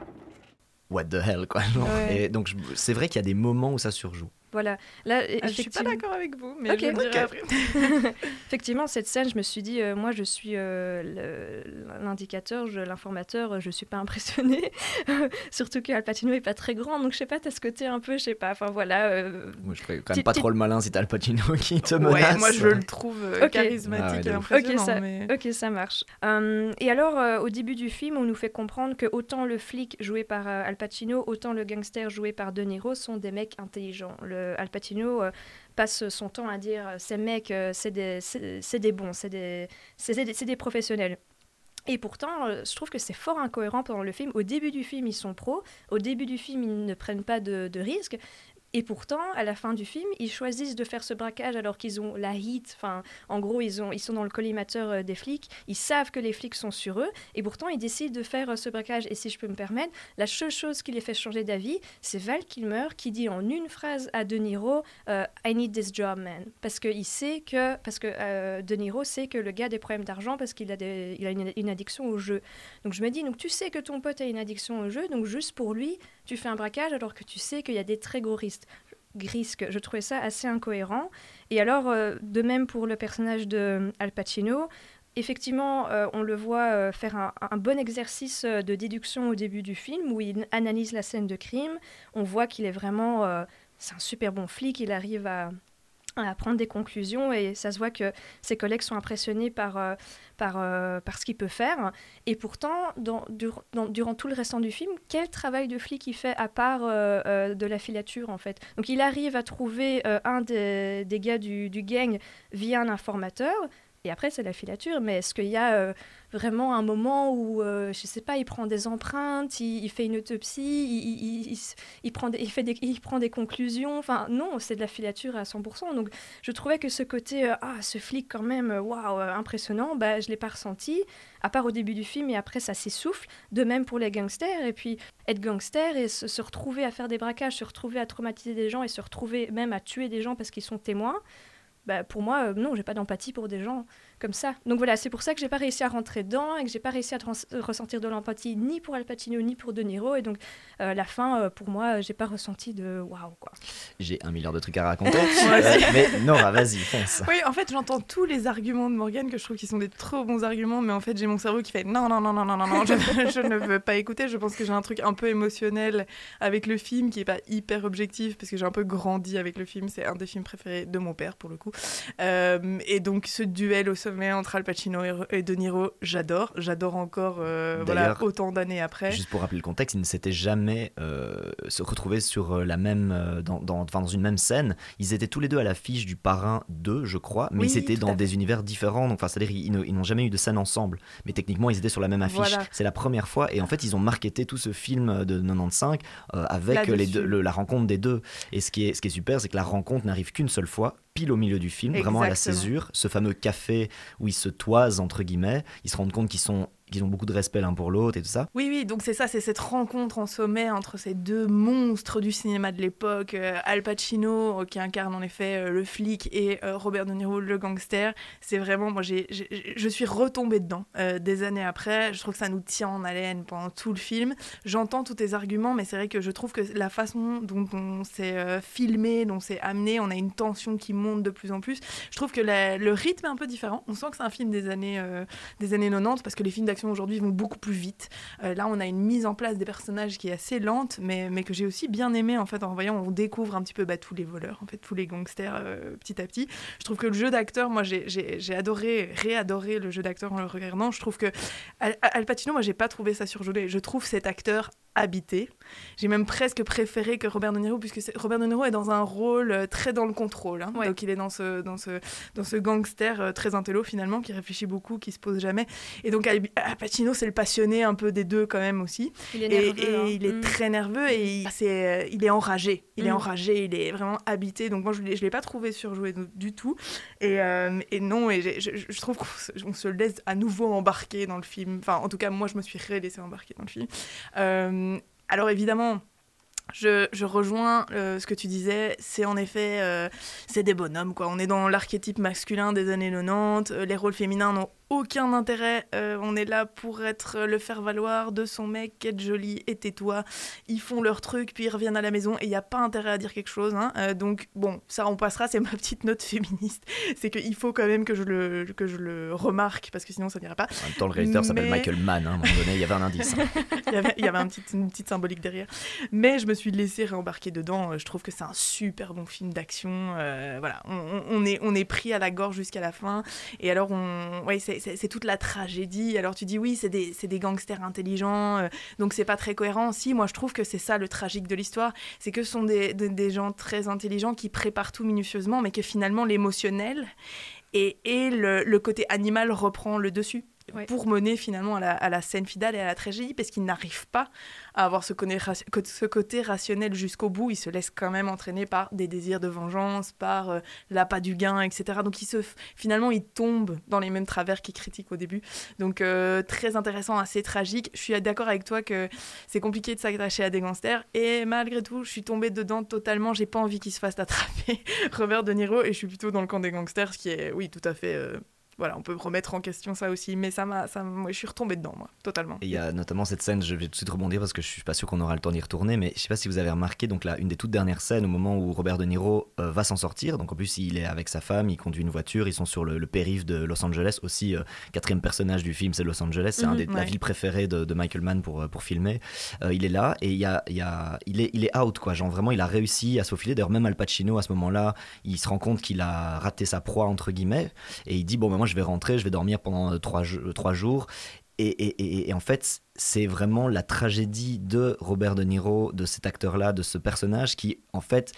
What the hell, quoi? genre. Ouais. Et donc, c'est vrai qu'il y a des moments où ça surjoue. Voilà. Là, Ah, je suis pas d'accord avec vous, mais Ok. je le dirai Ok. après. [laughs] Effectivement, cette scène, je me suis dit, euh, moi, je suis euh, l'indicateur, je- l'informateur, je suis pas impressionnée. [laughs] Surtout que Al Pacino est pas très grand, donc je sais pas, t'as ce côté un peu, je sais pas. Enfin voilà. euh, Moi, je ferais quand même pas trop le malin si t'as le Pacino [laughs] qui te Ouais, menace. moi je le trouve euh, charismatique Ah ouais, et impressionnant. Ok, ça, mais... ok, ça marche. Euh, et alors, euh, au début du film, on nous fait comprendre que autant le flic joué par euh, Al Pacino, autant le gangster joué par De Niro sont des mecs intelligents. Le, Al Pacino euh, passe son temps à dire euh, ces mecs, euh, c'est des, des bons, c'est des, des, professionnels. Et pourtant, euh, je trouve que c'est fort incohérent pendant le film. Au début du film, ils sont pros. Au début du film, ils ne prennent pas de risques. Et pourtant, à la fin du film, ils choisissent de faire ce braquage alors qu'ils ont la hit. Enfin, en gros, ils, ils sont dans le collimateur euh, des flics. Ils savent que les flics sont sur eux. Et pourtant, ils décident de faire euh, ce braquage. Et si je peux me permettre, la seule chose qui les fait changer d'avis, c'est Val Kilmer qui dit en une phrase à De Niro euh, I need this job, man. Parce sait que. Parce que euh, De Niro sait que le gars a des problèmes d'argent parce qu'il a, une addiction au jeu. Donc je me dis, donc tu sais que ton pote a une addiction au jeu, donc juste pour lui, tu fais un braquage alors que tu sais qu'il y a des très gros risques. Je trouvais ça assez incohérent. Et alors, euh, de même pour le personnage de euh, Al Pacino, effectivement, euh, on le voit faire un, un bon exercice de déduction au début du film où il analyse la scène de crime. On voit qu'il est vraiment... c'est un super bon flic, il arrive à, à prendre des conclusions et ça se voit que ses collègues sont impressionnés par, euh, par, euh, par ce qu'il peut faire. Et pourtant, dans, dur- dans- durant tout le restant du film, quel travail de flic il fait à part euh, de la filature en fait? Donc il arrive à trouver un des, des gars du, du gang via un informateur. Et après, c'est la filature. Mais est-ce qu'il y a euh, vraiment un moment où, euh, je sais pas, il prend des empreintes, il, fait une autopsie, il, il- il- prend des, fait il prend des conclusions? Enfin, non, c'est de la filature à 100%. Donc, je trouvais que ce côté, euh, ah, ce flic quand même, waouh, impressionnant, bah, je l'ai pas ressenti, à part au début du film, et après, ça s'essouffle. De même pour les gangsters. Et puis, être gangster et se retrouver à faire des braquages, se retrouver à traumatiser des gens et se retrouver même à tuer des gens parce qu'ils sont témoins. Bah, pour moi, euh, non, j'ai pas d'empathie pour des gens comme ça. Donc voilà, c'est pour ça que j'ai pas réussi à rentrer dedans et que j'ai pas réussi à trans- ressentir de l'empathie ni pour Al Pacino ni pour De Niro. Et donc, euh, la fin, euh, pour moi, j'ai pas ressenti de waouh, quoi. J'ai un milliard de trucs à raconter. [laughs] Euh, mais Nora, vas-y, fonce. Oui, en fait, j'entends tous les arguments de Morgane que je trouve qui sont des trop bons arguments, mais en fait, j'ai mon cerveau qui fait non, non, non, non, non, non, non, je, [laughs] je ne veux pas écouter. Je pense que j'ai un truc un peu émotionnel avec le film qui est pas hyper objectif parce que j'ai un peu grandi avec le film. C'est un des films préférés de mon père pour le coup. Euh, et donc, ce duel au sommet sommet entre Al Pacino et, De Niro, j'adore. J'adore encore euh, voilà, autant d'années après. Juste pour rappeler le contexte, ils ne s'étaient jamais euh, se retrouvés sur euh, la même, dans, dans, enfin, dans une même scène. Ils étaient tous les deux à l'affiche du Parrain 2, je crois, mais Oui, ils étaient dans des univers différents. Donc, enfin, c'est-à-dire ils, n'ont jamais eu de scène ensemble, mais techniquement ils étaient sur la même affiche. Voilà. C'est la première fois, et en fait ils ont marketé tout ce film de 95 euh, avec les deux- le- la rencontre des deux. Et ce qui est, ce qui est super, c'est que la rencontre n'arrive qu'une seule fois. Pile au milieu du film, vraiment à la césure, ce fameux café où ils se toisent entre guillemets, ils se rendent compte qu'ils sont, qu'ils ont beaucoup de respect l'un pour l'autre et tout ça. Oui, oui, donc c'est ça, c'est cette rencontre en sommet entre ces deux monstres du cinéma de l'époque, euh, Al Pacino, euh, qui incarne en effet euh, le flic, et Robert De Niro, le gangster. C'est vraiment, moi, j'ai, je suis retombée dedans des années après. Je trouve que ça nous tient en haleine pendant tout le film. J'entends tous tes arguments, mais c'est vrai que je trouve que la façon dont on s'est filmé, dont c'est amené, on a une tension qui monte de plus en plus. Je trouve que le rythme est un peu différent. On sent que c'est un film des années, des années 90, parce que les films aujourd'hui vont beaucoup plus vite. Euh, là, on a une mise en place des personnages qui est assez lente, mais, mais que j'ai aussi bien aimé en fait en voyant. On découvre un petit peu bah, tous les voleurs, en fait, tous les gangsters euh, petit à petit. Je trouve que le jeu d'acteur, moi, j'ai- adoré, réadoré le jeu d'acteur en le regardant. Je trouve que Al, Al Pacino, moi, j'ai pas trouvé ça surjoué. Je trouve cet acteur habité. J'ai même presque préféré que Robert De Niro, puisque Robert De Niro est dans un rôle euh, très dans le contrôle. hein. Ouais. Donc il est dans ce, dans ce, dans ce gangster euh, très intello finalement, qui réfléchit beaucoup, qui se pose jamais. Et donc Al, Al Pacino, c'est le passionné un peu des deux quand même aussi. Il est Et, nerveux. et hein. il est Mm. très nerveux et il, c'est, euh, il est enragé. Il est Mm. enragé, il est vraiment habité. Donc moi, je ne l'ai pas trouvé surjoué du- tout. Et, euh, et non, et je, je trouve qu'on se, laisse à nouveau embarquer dans le film. Enfin, en tout cas, moi, je me suis laissé embarquer dans le film. Euh, alors évidemment... Je, je rejoins euh, ce que tu disais, c'est en effet, euh, c'est des bonhommes, quoi. On est dans l'archétype masculin des années 90, euh, les rôles féminins n'ont aucun intérêt, euh, on est là pour être euh, le faire-valoir de son mec, être joli et tais-toi. Ils font leur truc, puis ils reviennent à la maison, et il n'y a pas intérêt à dire quelque chose. hein. Euh, donc bon, ça on passera, c'est [laughs] ma petite note féministe. C'est qu'il faut quand même que je, le, que je le remarque, parce que sinon ça n'ira pas. En même temps, le réalisateur s'appelle Mais- Michael Mann, hein, à un moment donné, il y avait un indice. hein. [laughs] il y avait, il y avait un petit- une petite symbolique derrière. Mais je me suis laissé réembarquer dedans. Je trouve que c'est un super bon film d'action. Euh, voilà, on, on- on est, on est pris à la gorge jusqu'à la fin. Et alors, on, ouais, c'est- c'est toute la tragédie. Alors, tu dis oui, c'est des, des gangsters intelligents, euh, donc c'est pas très cohérent. Si, moi, je trouve que c'est ça le tragique de l'histoire. C'est que ce sont des, des- des gens très intelligents qui préparent tout minutieusement, mais que finalement, l'émotionnel et, et le, le côté animal reprend le dessus. Pour mener finalement à la, scène finale et à la tragédie, parce qu'ils n'arrivent pas à avoir ce, côté rationnel jusqu'au bout. Ils se laissent quand même entraîner par des désirs de vengeance, par euh, l'appât du gain, etc. Donc ils se, finalement, ils tombent dans les mêmes travers qu'ils critiquent au début. Donc euh, très intéressant, assez tragique. Je suis d'accord avec toi que c'est compliqué de s'attacher à des gangsters, et malgré tout, je suis tombée dedans totalement. J'ai pas envie qu'ils se fassent attraper [laughs] Robert De Niro, et je suis plutôt dans le camp des gangsters, ce qui est, oui, tout à fait. euh, voilà, on peut remettre en question ça aussi, mais ça m'a, ça, ouais, je suis retombée dedans, moi, totalement. Et il y a notamment cette scène, je vais tout de suite rebondir parce que je suis pas sûr qu'on aura le temps d'y retourner, mais je sais pas si vous avez remarqué, donc là, une des toutes dernières scènes au moment où Robert De Niro euh, va s'en sortir, donc en plus il est avec sa femme, il conduit une voiture, ils sont sur le, le périph' de Los Angeles, aussi euh, quatrième personnage du film c'est Los Angeles, c'est un Mhm, des- la ouais. ville préférée de, de Michael Mann pour, euh, pour filmer, Euh, il est là et il, y a, il, y a, il, est, il est out quoi, genre vraiment il a réussi à se faufiler, d'ailleurs même Al Pacino à ce moment-là, il se rend compte qu'il a raté sa proie entre guillemets, et il dit bon ben je vais rentrer, je vais dormir pendant euh, euh, trois jours, et, en fait, c'est vraiment la tragédie de Robert De Niro, de cet acteur-là, de ce personnage qui, en fait,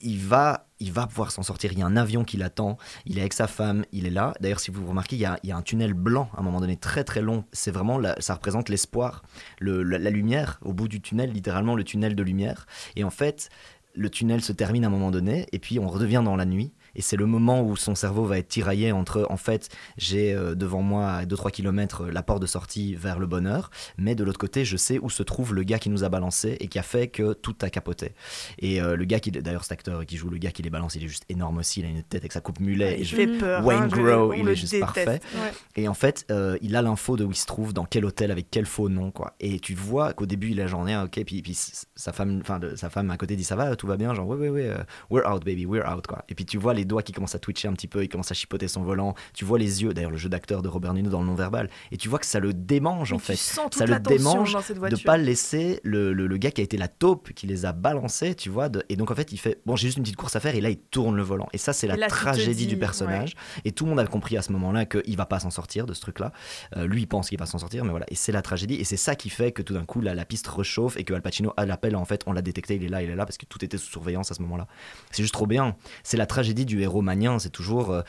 il, va, il va pouvoir s'en sortir. Il y a un avion qui l'attend, il est avec sa femme, il est là. D'ailleurs, si vous remarquez, il y, a, un tunnel blanc à un moment donné, très très long. C'est vraiment, ça représente l'espoir, le- la, la lumière au bout du tunnel, littéralement le tunnel de lumière. Et en fait, le tunnel se termine à un moment donné, et puis on redevient dans la nuit. Et c'est le moment où son cerveau va être tiraillé entre, en fait, j'ai euh, devant moi à 2-3 km la porte de sortie vers le bonheur, mais de l'autre côté, je sais où se trouve le gars qui nous a balancé et qui a fait que tout a capoté. Et euh, le gars qui, d'ailleurs, cet acteur qui joue le gars qui les balance, il est juste énorme aussi, il a une tête avec sa coupe mulet. Et il je- fait peur. Wayne hein, Grow, il est juste déteste. parfait. Ouais. Et en fait, euh, il a l'info de où il se trouve, dans quel hôtel, avec quel faux nom, quoi. Et tu vois qu'au début, il a genre, ah, ok, puis, puis sa femme, enfin, sa femme à côté dit, ça va, tout va bien, genre, ouais, ouais, ouais, we're out, baby, we're out, quoi. Et puis tu vois les les doigts qui commencent à twitcher un petit peu, il commence à chipoter son volant. Tu vois les yeux, d'ailleurs le jeu d'acteur de Robert Nino dans le non-verbal, et tu vois que ça le démange en fait. sens toute ça le démange dans cette de voiture. pas laisser le, le- le gars qui a été la taupe, qui les a balancés, tu vois. de- et donc en fait, il fait bon, j'ai juste une petite course à faire, et là il tourne le volant. Et ça, c'est la là, tragédie dis, du personnage. Et tout le monde a compris à ce moment-là qu'il va pas s'en sortir de ce truc-là. Euh, lui, il pense qu'il va s'en sortir, mais voilà. Et c'est la tragédie. Et c'est ça qui fait que tout d'un coup, la, la piste rechauffe et que Al Pacino a l'appel. En fait, on l'a détecté, il est là, il est là, parce que tout était sous surveillance à ce moment-là. C'est juste trop bien. C'est la tragédie du héros manien. C'est toujours. euh,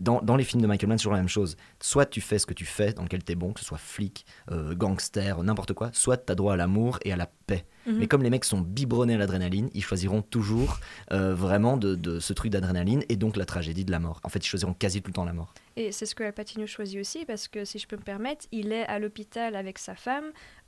dans les films de Michael Mann, c'est toujours la même chose. Soit tu fais ce que tu fais, dans lequel tu es bon, que ce soit flic, euh, gangster, n'importe quoi, soit tu as droit à l'amour et à la paix. Mhm. Mais comme les mecs sont biberonnés à l'adrénaline, ils choisiront toujours euh, vraiment de, de ce truc d'adrénaline et donc la tragédie de la mort. En fait, ils choisiront quasi tout le temps la mort. Et c'est ce que Al Pacino choisit aussi, parce que si je peux me permettre, il est à l'hôpital avec sa femme.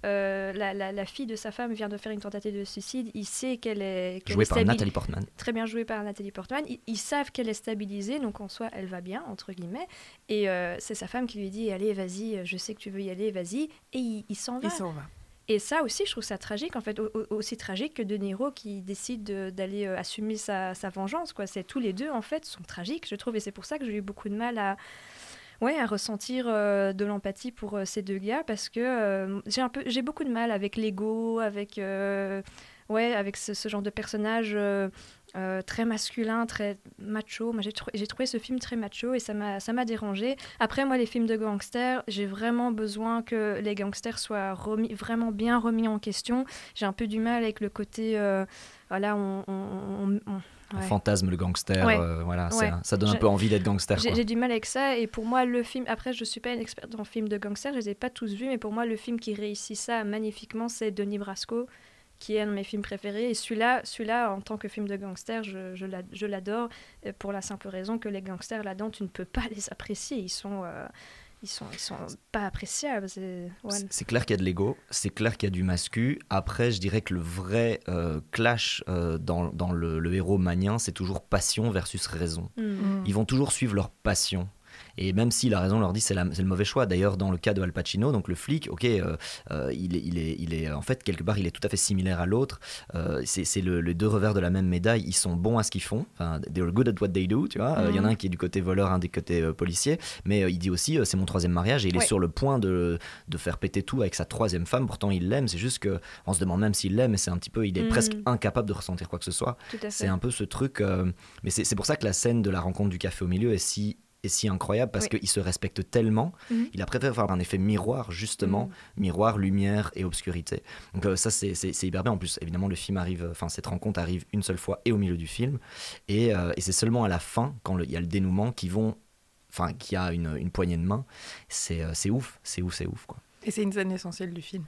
Euh, la, la- la fille de sa femme vient de faire une tentative de suicide. Il sait qu'elle est. qu'elle Joué est par Nathalie Portman. Très bien jouée par Nathalie Portman. Ils, ils savent qu'elle est stabilisée, donc en soi, elle va bien, entre guillemets. Et euh, c'est sa femme qui lui dit Allez, vas-y, je sais que tu veux y aller, vas-y. Et il, il s'en va. Il s'en va. Et ça aussi, je trouve ça tragique, en fait, au- au- aussi tragique que De Niro qui décide de- d'aller euh, assumer sa, vengeance. C'est tous les deux, en fait, sont tragiques, je trouve, et c'est pour ça que j'ai eu beaucoup de mal à, ouais, à ressentir euh, de l'empathie pour euh, ces deux gars, parce que j'ai beaucoup de mal avec l'ego, avec, ouais, avec ce, ce genre de personnage. Euh, très masculin, très macho. Moi, j'ai trou- j'ai trouvé ce film très macho et ça m'a ça m'a dérangé. Après, moi, les films de gangsters, j'ai vraiment besoin que les gangsters soient remis, vraiment bien remis en question. J'ai un peu du mal avec le côté, euh, voilà, on, on- on- on- On ouais. fantasme le gangster, Ouais. euh, voilà, Ouais. ça donne un peu envie d'être gangster. J'ai du mal avec ça et pour moi le film, après je suis pas une experte en film de gangsters, je les ai pas tous vus, mais pour moi le film qui réussit ça magnifiquement c'est Denis Brasco, qui est un de mes films préférés. Et celui-là, celui-là en tant que film de gangster, je, je l'a- je l'adore euh, pour la simple raison que les gangsters là-dedans, tu ne peux pas [laughs] les apprécier, ils sont... euh, ils sont, ils sont pas appréciables. c'est- ouais. Clair qu'il y a de l'ego, c'est clair qu'il y a du mascu. Après, je dirais que le vrai euh, clash euh, dans, dans le, le héros manien, c'est toujours passion versus raison. Mm. Ils vont toujours suivre leur passion. Et même si la raison leur dit c'est le mauvais choix. D'ailleurs, dans le cas de Al Pacino, donc le flic, ok, euh, euh, il, est, il, est, il est en fait quelque part il est tout à fait similaire à l'autre. Euh, c'est c'est le, les deux revers de la même médaille. Ils sont bons à ce qu'ils font. Enfin, they're good at what they do. Tu vois, Euh, il y en a un qui est du côté voleur, un des côtés policier. Mais il dit aussi c'est mon troisième mariage et il Ouais. est sur le point de, de faire péter tout avec sa troisième femme. Pourtant, il l'aime. C'est juste que on se demande même s'il l'aime. Et c'est un petit peu, il est Mm. presque incapable de ressentir quoi que ce soit. C'est un peu ce truc. mais c'est pour ça que la scène de la rencontre du café au milieu est si, est si incroyable parce Oui. qu'il se respecte tellement. Mhm. Il a préféré faire un effet miroir, justement. Mhm. Miroir, lumière et obscurité. Donc euh, ça, c'est hyper bien. En plus, évidemment, le film arrive, enfin, cette rencontre arrive une seule fois et au milieu du film. Et, euh, et c'est seulement à la fin, quand il y a le dénouement, qui vont. Enfin, qui a une, une poignée de main. C'est euh, c'est ouf, c'est ouf, c'est ouf, quoi. Et c'est une scène essentielle du film.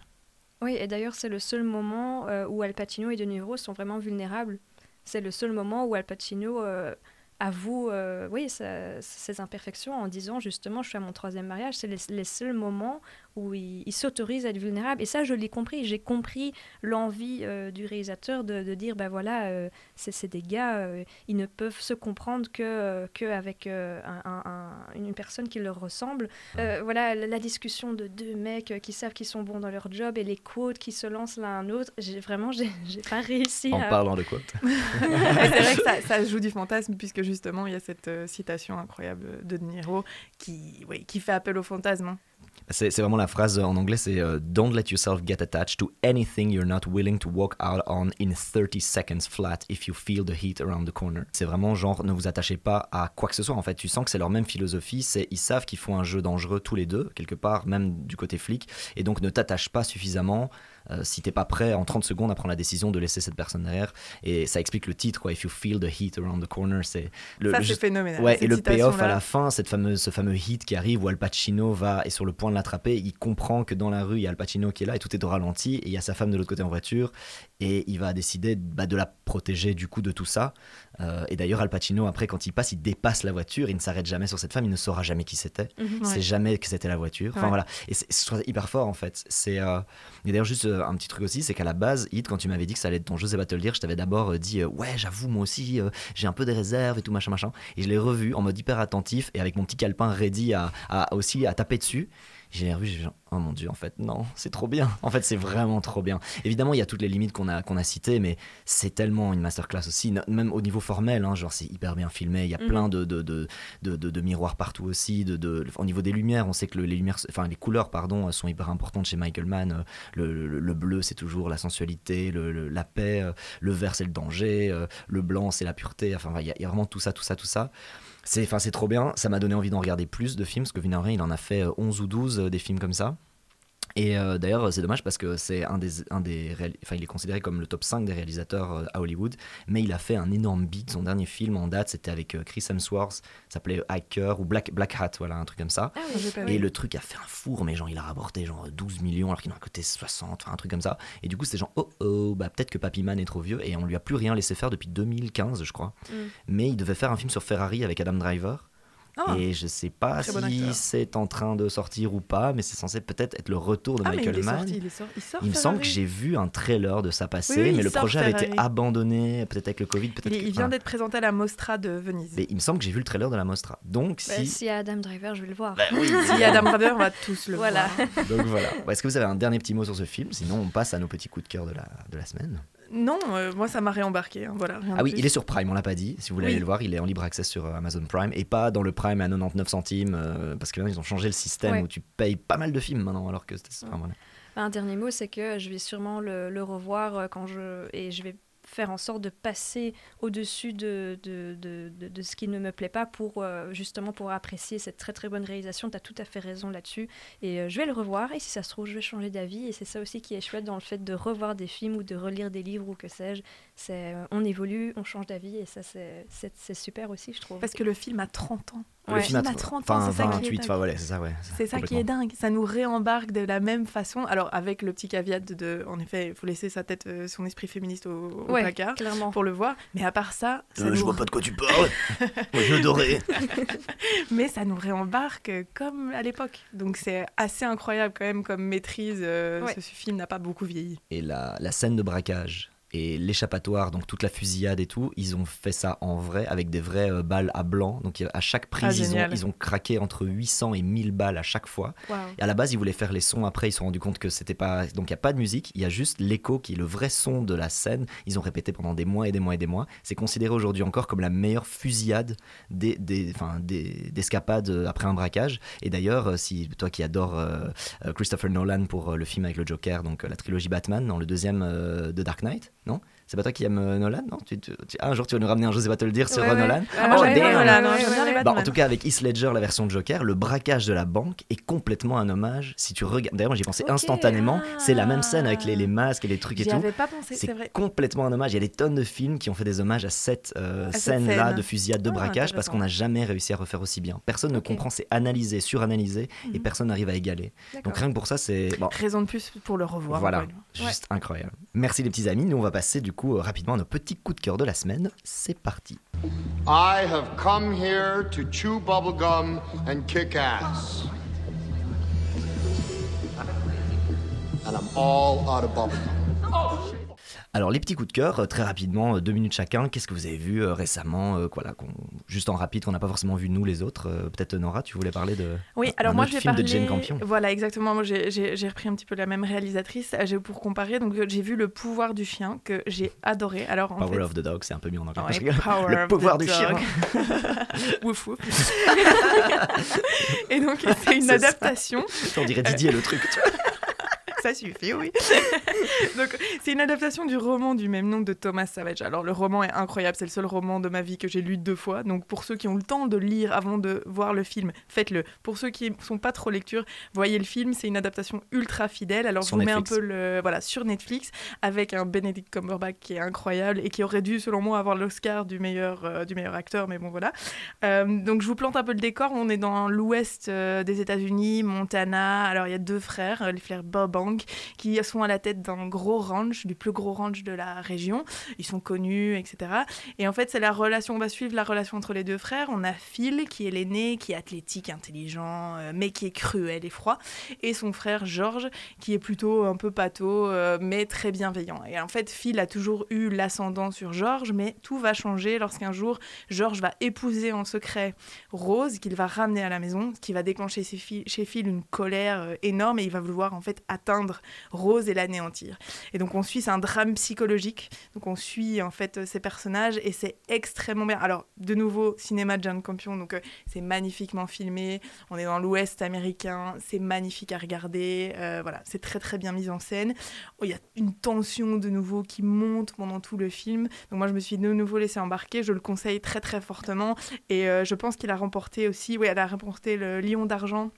Oui, et d'ailleurs, c'est le seul moment euh, où Al Pacino et De Niro sont vraiment vulnérables. C'est le seul moment où Al Pacino euh, avoue euh, oui, ses imperfections en disant justement, je suis à mon troisième mariage. C'est les, les seuls moments où il, il s'autorise à être vulnérable. Et ça, je l'ai compris. J'ai compris l'envie euh, du réalisateur de, de dire, ben voilà, euh, c'est des gars, euh, ils ne peuvent se comprendre que, euh, que avec euh, un- un- un- une personne qui leur ressemble. Euh, voilà, la, la discussion de deux mecs qui savent qu'ils sont bons dans leur job et les quotes qui se lancent l'un à l'autre. J'ai vraiment, j'ai pas réussi En à... parlant de quote. Et [laughs] c'est vrai que ça, ça joue du fantasme, puisque justement, il y a cette euh, citation incroyable de De Niro qui, oui, qui fait appel au fantasme. hein. C'est vraiment la phrase en anglais, c'est euh, Don't let yourself get attached to anything you're not willing to walk out on in 30 seconds flat if you feel the heat around the corner. C'est vraiment genre, ne vous attachez pas à quoi que ce soit. En fait, tu sens que c'est leur même philosophie. C'est ils savent qu'ils font un jeu dangereux tous les deux, quelque part, même du côté flic. Et donc, ne t'attache pas suffisamment si t'es pas prêt en 30 secondes à prendre la décision de laisser cette personne derrière. Et ça explique le titre, quoi. If you feel the heat around the corner, c'est le. Ça, c'est phénoménal, Ouais, et le payoff à la fin, cette fameuse, ce fameux hit qui arrive où Al Pacino va est sur le point de l'attraper, il comprend que dans la rue il y a Al Pacino qui est là et tout est de ralenti et il y a sa femme de l'autre côté en voiture et il va décider bah, de la protéger du coup de tout ça. Euh, et d'ailleurs Al Pacino après quand il passe, il dépasse la voiture, il ne s'arrête jamais sur cette femme, il ne saura jamais qui c'était, il sait Ouais. jamais que c'était la voiture. Enfin Ouais. voilà, et c'est hyper fort en fait. C'est euh, et d'ailleurs juste euh, un petit truc aussi, c'est qu'à la base, Hit quand tu m'avais dit que ça allait être ton jeu, c'est pas te le dire, je t'avais d'abord euh, dit euh, ouais j'avoue moi aussi j'ai un peu des réserves et tout machin machin, et je l'ai revu en mode hyper attentif et avec mon petit calepin ready à, à- aussi à taper dessus. J'ai revu, j'ai genre, oh mon dieu, en fait, non, c'est trop bien. En fait, c'est vraiment trop bien. Évidemment, il y a toutes les limites qu'on a, qu'on a citées, mais c'est tellement une masterclass aussi, même au niveau formel, hein, genre c'est hyper bien filmé, il y a Mhm. plein de, de, de, de, miroirs partout aussi. De, de, au niveau des lumières, on sait que le- les, lumières, enfin, les couleurs pardon, sont hyper importantes chez Michael Mann. Euh, Le, le- le bleu, c'est toujours la sensualité, le, la paix, euh, le vert, c'est le danger, euh, le blanc, c'est la pureté. Enfin, il y, a- il y a vraiment tout ça, tout ça, tout ça. C'est c'est trop bien, ça m'a donné envie d'en regarder plus de films, parce que Vinaurin, il en a fait euh, 11 ou 12 euh, des films comme ça. Et euh, d'ailleurs, c'est dommage parce que c'est un des, un des enfin, il est considéré comme le top 5 des réalisateurs euh, à Hollywood, mais il a fait un énorme beat. Son dernier film en date, c'était avec euh, Chris Hemsworth, s'appelait Hacker ou Black, Black Hat, voilà, un truc comme ça. Ah oui, Et le truc a fait un four, mais genre il a rapporté genre 12 millions alors qu'il en a coûté 60, enfin un truc comme ça. Et du coup, c'est genre, oh oh, bah peut-être que Papy Man est trop vieux et on lui a plus rien laissé faire depuis 2015, je crois. Mm. Mais il devait faire un film sur Ferrari avec Adam Driver. Ah. Et je sais pas bon si c'est en train de sortir ou pas, mais c'est censé peut-être être le retour de Ah, mais Michael il Mann. sorti, il est sor- il sort Il me semble que j'ai vu un trailer de ça passer, Oui, oui, mais le sort projet avait été abandonné, peut-être avec le Covid, peut-être. Il, que- il vient d'être présenté à la Mostra de Venise. mais il me semble que j'ai vu le trailer de la Mostra. Donc Bah, si. S'il y a Adam Driver, je vais le voir. Bah oui, [laughs] S'il y a Adam Driver, on va tous le Voilà. voir. Donc voilà. Est-ce que vous avez un dernier petit mot sur ce film? Sinon, on passe à nos petits coups de cœur de la, de la semaine. Non, euh, moi ça m'a réembarqué. hein, voilà, rien Ah de oui, plus. il est sur Prime, on l'a pas dit. Si vous voulez Oui. aller le voir, il est en libre accès sur euh, Amazon Prime et pas dans le Prime à 99 centimes euh, parce que maintenant ils ont changé le système Ouais. où tu payes pas mal de films maintenant alors que c'était. enfin, voilà. Un dernier mot, c'est que je vais sûrement le, le revoir quand je et je vais faire en sorte de passer au-dessus de, de, ce qui ne me plaît pas pour euh, justement pour apprécier cette très très bonne réalisation. Tu as tout à fait raison là-dessus. Et euh, je vais le revoir et si ça se trouve, je vais changer d'avis. Et c'est ça aussi qui est chouette dans le fait de revoir des films ou de relire des livres ou que sais-je. C'est euh, on évolue, on change d'avis et ça c'est super aussi, je trouve. Parce que le film a 30 ans. Le Ouais. film a Il a 30 ans, enfin c'est ça qui est 28, dingue. enfin voilà, c'est ça, ouais. C'est ça qui est dingue. Ça nous réembarque de la même façon. Alors, avec le petit caveat de, en effet, il faut laisser sa tête, euh, son esprit féministe au, au Ouais, placard clairement. pour le voir. Mais à part ça, ça Euh, nous... Je vois pas de quoi tu parles. [laughs] Moi, je l'adorais. [laughs] mais ça nous réembarque comme à l'époque. Donc, c'est assez incroyable quand même comme maîtrise. euh, Ouais. ce, ce film n'a pas beaucoup vieilli. Et la, la scène de braquage et l'échappatoire, donc toute la fusillade et tout, ils ont fait ça en vrai avec des vraies euh, balles à blanc. Donc à chaque prise, Ah, ils, ont, ils ont craqué entre 800 et 1000 balles à chaque fois. Waouh. Et à la base, ils voulaient faire les sons. Après, ils se sont rendus compte que c'était pas. Donc, il n'y a pas de musique. Il y a juste l'écho qui est le vrai son de la scène. Ils ont répété pendant des mois et des mois et des mois. C'est considéré aujourd'hui encore comme la meilleure fusillade des, des, enfin, des, d'escapade euh, après un braquage. Et d'ailleurs, euh, si toi qui euh, euh, Christopher Nolan pour le film avec le Joker, donc la trilogie Batman, dans le deuxième euh, de Dark Knight, non C'est pas toi qui aimes euh, Nolan, non? Tu, tu- tu- ah, Un jour, tu vas nous ramener un Je sais pas te le dire sur Ouais, euh, ouais. Nolan. Ah, moi, Oh, ouais, hein, ouais, ouais. Bah, en tout cas, avec Heath Ledger, la version de Joker, le braquage de la banque est complètement un hommage. Si tu regardes, d'ailleurs, moi, j'y pensé Ok, instantanément. C'est la même scène avec les, les masques et les trucs et tout. avais pas pensé, c'est C'est vrai. complètement un hommage. Il y a des tonnes de films qui ont fait des hommages à cette euh, À cette scène-là scène. de fusillade, de Ah, braquage, parce qu'on n'a jamais réussi à refaire aussi bien. Personne ne comprend, c'est analysé, suranalysé, et Mhm. personne n'arrive à égaler. Donc rien que pour ça, c'est bon, Raison de plus pour le revoir. voilà, juste incroyable. Merci les petits amis. Nous, on va passer du coup euh, rapidement nos petits coups de cœur de la semaine. C'est parti. I have come here to chew bubblegum and kick ass. And I'm all out of bubblegum. Alors les petits coups de cœur, euh, très rapidement, euh, deux minutes chacun. Qu'est-ce que vous avez vu euh, récemment euh, voilà, Juste en rapide, qu'on n'a pas forcément vu nous les autres. Euh, Peut-être Nora, tu voulais parler de Oui, alors moi je vais film parler. de Jane Campion. Voilà, exactement. Moi j'ai- j'ai j'ai repris un petit peu la même réalisatrice j'ai- pour comparer. Donc j'ai vu Le pouvoir du chien que j'ai adoré. Alors en Power fait. of the Dog, c'est un peu mieux en anglais. Ouais. [laughs] Power le of pouvoir the du chien. dog. [laughs] wouf wouf. [laughs] Et donc c'est une ça. adaptation. On dirait Didier le truc. tu vois. Ça suffit, oui. [laughs] Donc, c'est une adaptation du roman du même nom de Thomas Savage. Alors, le roman est incroyable, c'est le seul roman de ma vie que j'ai lu deux fois. Donc, pour ceux qui ont le temps de lire avant de voir le film, faites-le. Pour ceux qui sont pas trop lecture, voyez le film. C'est une adaptation ultra fidèle. Alors, Sur je vous mets un peu le voilà sur Netflix avec un Benedict Cumberbatch qui est incroyable et qui aurait dû, selon moi, avoir l'Oscar du meilleur euh, du meilleur acteur. Mais bon, voilà. Euh, donc, je vous plante un peu le décor. On est dans l'ouest euh, des États-Unis, Montana. Alors, il y a deux frères, les frères Burbank, qui sont à la tête d'un gros ranch, du plus gros ranch de la région. Ils sont connus, etc. Et en fait, c'est la relation, on va suivre la relation entre les deux frères. On a Phil, qui est l'aîné, qui est athlétique, intelligent, euh, mais qui est cruel et froid. Et son frère George, qui est plutôt un peu pâteau, euh, mais très bienveillant. Et en fait, Phil a toujours eu l'ascendant sur George, mais tout va changer lorsqu'un jour, George va épouser en secret Rose, qu'il va ramener à la maison, ce qui va déclencher chez Phil une colère euh, énorme et il va vouloir en fait atteindre Rose et l'anéantir. Et donc on suit, c'est un drame psychologique. Donc on suit en fait ces personnages et c'est extrêmement bien. Alors de nouveau, cinéma de John Campion, donc euh, c'est magnifiquement filmé. On est dans l'Ouest américain, c'est magnifique à regarder. Euh, voilà, c'est très très bien mis en scène. Oh, il y a une tension de nouveau qui monte pendant tout le film. Donc moi je me suis de nouveau laissé embarquer. Je le conseille très très fortement et je pense qu'il a remporté aussi, oui, elle a remporté le Lion d'argent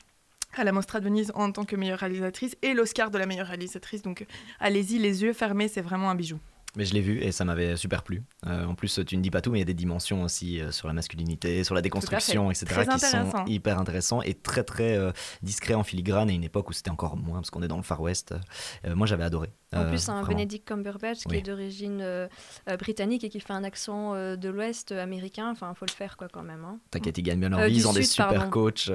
à la Mostra de Venise en tant que meilleure réalisatrice et l'Oscar de la meilleure réalisatrice. Donc allez-y, les yeux fermés, c'est vraiment un bijou. Mais je l'ai vu et ça m'avait super plu. Euh, en plus, tu ne dis pas tout, mais il y a des dimensions aussi euh, sur la masculinité, sur la déconstruction, etc., qui sont hyper intéressants et très très euh, discrets en filigrane. Et une époque où c'était encore moins, parce qu'on est dans le Far West. moi, j'avais adoré. En plus, un Benedict Cumberbatch qui est d'origine britannique et qui fait un accent de l'Ouest américain. Enfin, il faut le faire quoi quand même. Hein. T'inquiète, il gagne bien leur vie, ils ont des super coachs.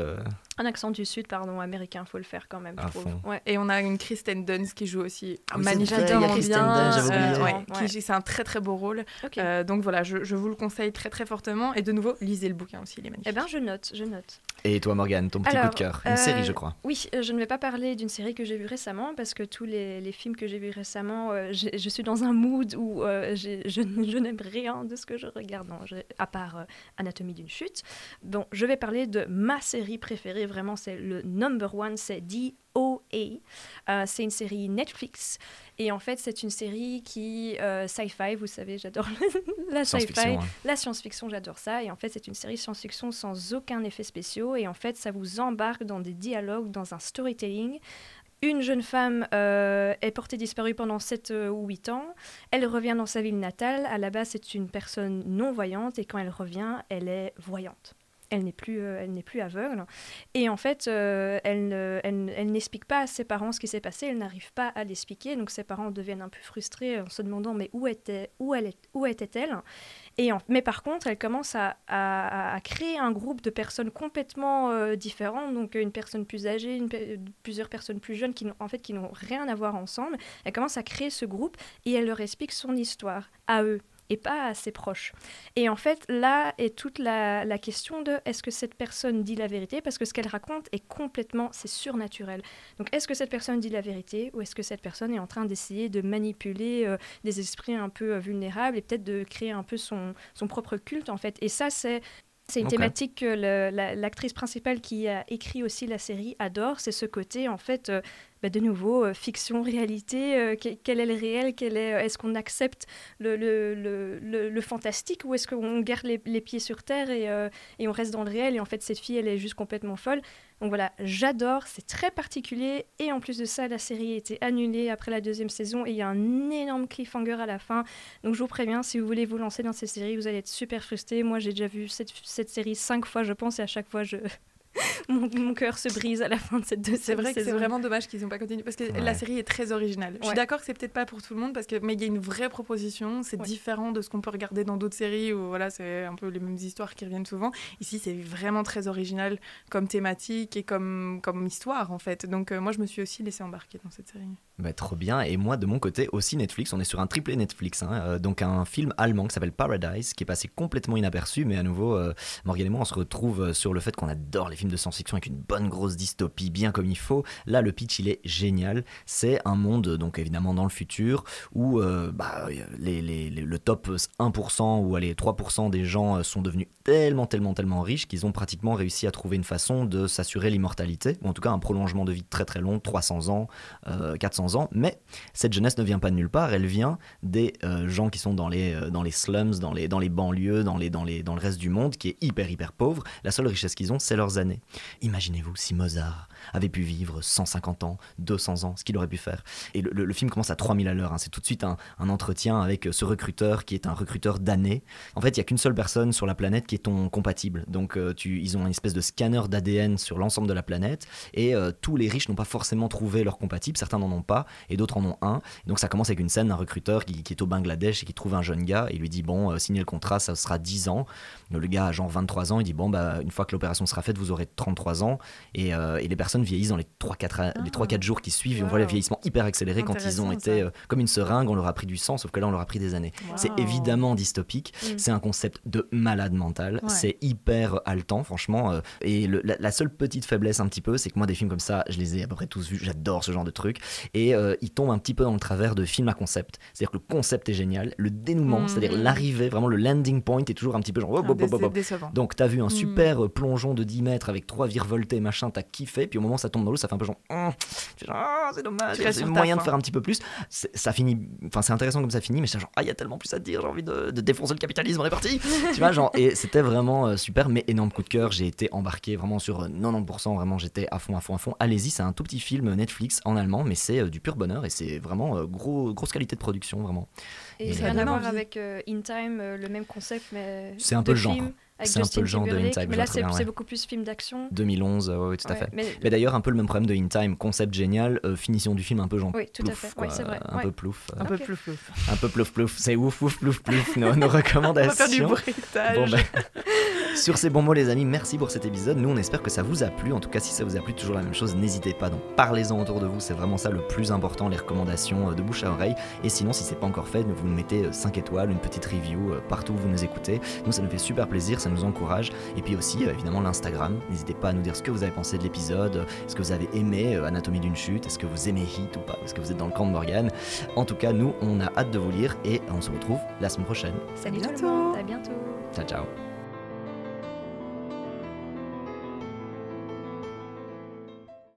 Un accent du Sud, pardon, américain, faut le faire quand même, je trouve. Ouais. Et on a une Kristen Dunst qui joue aussi ah, magnifiquement bien. C'est un très très beau rôle. Euh, donc voilà, je, je, vous le conseille très très fortement. Et de nouveau, lisez le bouquin aussi, il est magnifique. Eh bien, je note, je note. Et toi, Morgane, ton petit coup de cœur Une série, je crois. Euh, oui, euh, je ne vais pas parler d'une série que j'ai vue récemment parce que tous les, les films que j'ai vus récemment, je suis dans un mood où je, [laughs] je n'aime rien de ce que je regarde, non, à part Anatomie d'une chute. Bon, je vais parler de ma série préférée, vraiment, c'est le number one, c'est DOA. c'est une série Netflix et en fait, c'est une série qui, euh, sci-fi, vous savez, j'adore [laughs] la sci-fi, la science-fiction, j'adore ça. Et en fait, c'est une série science-fiction sans aucun effet spéciaux. Et en fait, ça vous embarque dans des dialogues, dans un storytelling. Une jeune femme euh, est portée disparue pendant 7 euh, ou 8 ans. Elle revient dans sa ville natale. À la base, c'est une personne non-voyante. Et quand elle revient, elle est voyante elle n'est plus, euh, elle n'est plus aveugle. Et en fait, euh, elle, elle, n'explique pas à ses parents ce qui s'est passé, elle n'arrive pas à l'expliquer. Donc ses parents deviennent un peu frustrés en se demandant mais où, était, où, elle où était-elle? Et Mais par contre, elle commence à, créer un groupe de personnes complètement euh, différentes, donc une personne plus âgée, plusieurs personnes plus jeunes qui, en fait, qui n'ont rien à voir ensemble. Elle commence à créer ce groupe et elle leur explique son histoire à eux et pas à ses proches. Et en fait, là est toute la, question de est-ce que cette personne dit la vérité? Parce que ce qu'elle raconte est complètement, c'est surnaturel. Donc est-ce que cette personne dit la vérité ou est-ce que cette personne est en train d'essayer de manipuler euh, des esprits un peu euh, vulnérables et peut-être de créer un peu son, son propre culte en fait? Et ça, c'est c'est une thématique que l'actrice principale qui a écrit aussi la série adore, c'est ce côté en fait euh, bah, de nouveau, euh, fiction, [laughs] réalité, euh, quel est le réel, quel est, est-ce qu'on accepte le, le, le, le, fantastique ou est-ce qu'on garde les, les, pieds sur terre et, et, on reste dans le réel et en fait cette fille elle est juste complètement folle. Donc voilà, j'adore, c'est très particulier et en plus de ça la série a été annulée après la deuxième saison et il y a un énorme cliffhanger à la fin. Donc je vous préviens, si vous voulez vous lancer dans cette série, vous allez être super frustré. Moi j'ai déjà vu cette série cinq fois je pense et à chaque fois je, [laughs] mon, cœur se brise à la fin de cette deuxième C'est vrai que c'est vraiment dommage qu'ils n'ont pas continué parce que la série est très originale. Je suis d'accord que c'est peut-être pas pour tout le monde parce que mais il y a une vraie proposition, c'est différent de ce qu'on peut regarder dans d'autres séries où voilà, c'est un peu les mêmes histoires qui reviennent souvent. Ici, c'est vraiment très original comme thématique et comme comme histoire en fait. Donc euh, moi je me suis aussi laissé embarquer dans cette série. Bah, trop bien et moi de mon côté aussi Netflix, on est sur un triplé Netflix hein. euh, donc un film allemand qui s'appelle Paradise qui est passé complètement inaperçu mais à nouveau euh, Morgan et moi on se retrouve sur le fait qu'on adore les films de science-fiction avec une bonne grosse dystopie, bien comme il faut. Là, le pitch, il est génial. C'est un monde, donc évidemment dans le futur, où euh, bah, les, le top 1% ou les 3% des gens euh, sont devenus tellement, tellement, tellement riches qu'ils ont pratiquement réussi à trouver une façon de s'assurer l'immortalité, ou en tout cas un prolongement de vie très très long, 300 ans, 400 euh, ans. Mais cette jeunesse ne vient pas de nulle part, elle vient des gens qui sont dans les, dans les slums, dans les, dans les banlieues, dans, les, dans, les, dans le reste du monde, qui est hyper, hyper pauvre. La seule richesse qu'ils ont, c'est leurs années. Imaginez-vous si Mozart avait pu vivre 150 ans, 200 ans, ce qu'il aurait pu faire. Et le, film commence à 3000 à l'heure. hein. C'est tout de suite un, entretien avec ce recruteur qui est un recruteur d'année. En fait, il y a qu'une seule personne sur la planète qui est ton compatible. Donc, euh, ils ont une espèce de scanner d'ADN sur l'ensemble de la planète. Et euh, tous les riches n'ont pas forcément trouvé leur compatible. Certains n'en ont pas et d'autres en ont un. Donc, ça commence avec une scène d'un recruteur qui, est au Bangladesh et qui trouve un jeune gars et lui dit Bon, euh, signez le contrat, ça sera 10 ans. Le gars genre 23 ans. Il dit Bon, bah, une fois que l'opération sera faite, vous aurez 33 ans. Et, euh, et les personnes vieillissent dans les 3-4 les 3-4 jours qui suivent. Et on voit le vieillissement hyper accéléré quand ils ont été euh, comme une seringue, on leur a pris du sang, sauf que là, on leur a pris des années. C'est évidemment dystopique. Mm. C'est un concept de malade mental. Ouais. C'est hyper haletant, franchement. euh, et le- la, la seule petite faiblesse, un petit peu, c'est que moi, des films comme ça, je les ai à peu près tous vus. J'adore ce genre de trucs. Et euh, ils tombent un petit peu dans le travers de films à concept. C'est-à-dire que le concept est génial. Le dénouement, Mm. c'est-à-dire l'arrivée, vraiment le landing point est toujours un petit peu genre. hop, hop, hop, hop, hop. décevant. Donc, t'as vu un Mm. super euh, plongeon de 10 mètres avec trois virevoltés, machin, t'as kiffé. Puis au moment où ça tombe dans l'eau, ça fait un peu genre. Genre, Ah, c'est dommage. C'est sur ta moyen de faire un petit peu plus. Ça finit. Enfin, c'est intéressant comme ça finit, mais c'est genre, ah, il y a tellement plus à dire, j'ai envie de, de défoncer le capitalisme, on est parti. [laughs] tu vois, genre, et c'était vraiment euh, super, mais énorme coup de cœur. J'ai été embarqué vraiment sur euh, 90%, vraiment, j'étais à fond, à fond, à fond. Allez-y, c'est un tout petit film Netflix en allemand, mais c'est euh, du pur bonheur et c'est vraiment euh, gros, grosse qualité de production, vraiment. Et Et ça rien à voir avec euh, In Time, euh, le même concept, mais. C'est un peu le genre. Avec C'est un peu le genre de In Time, Mais là, c'est bien, c'est ouais. beaucoup plus film d'action. 2011, euh, ouais, tout à fait. mais- Mais d'ailleurs, un peu le même problème de In Time, concept génial, euh, finition du film un peu genre Oui, tout à plouf, fait. quoi, Ouais, c'est vrai, un ouais. peu plouf. Un peu plus flou. un peu plouf plouf, c'est ouf ouf plouf plouf nos, nos [laughs] On va recommandations. faire du bruitage. Bon, ben, [laughs] sur ces bons mots les amis, merci pour cet épisode. Nous on espère que ça vous a plu. En tout cas si ça vous a plu, toujours la même chose, n'hésitez pas. Donc parlez-en autour de vous, c'est vraiment ça le plus important, les recommandations euh, de bouche à oreille. Et sinon si c'est pas encore fait, vous nous mettez 5 étoiles, une petite review partout où vous nous écoutez. Nous ça nous fait super plaisir, ça nous encourage. Et puis aussi euh, évidemment l'Instagram. N'hésitez pas à nous dire ce que vous avez pensé de l'épisode. Est-ce que vous avez aimé euh, Anatomie d'une chute Est-ce que vous aimez Hit ou pas Est-ce que vous êtes dans le camp de Morgan En tout cas, nous on a hâte de vous lire et on se retrouve la semaine prochaine. Salut tout le monde, à bientôt. Ciao ciao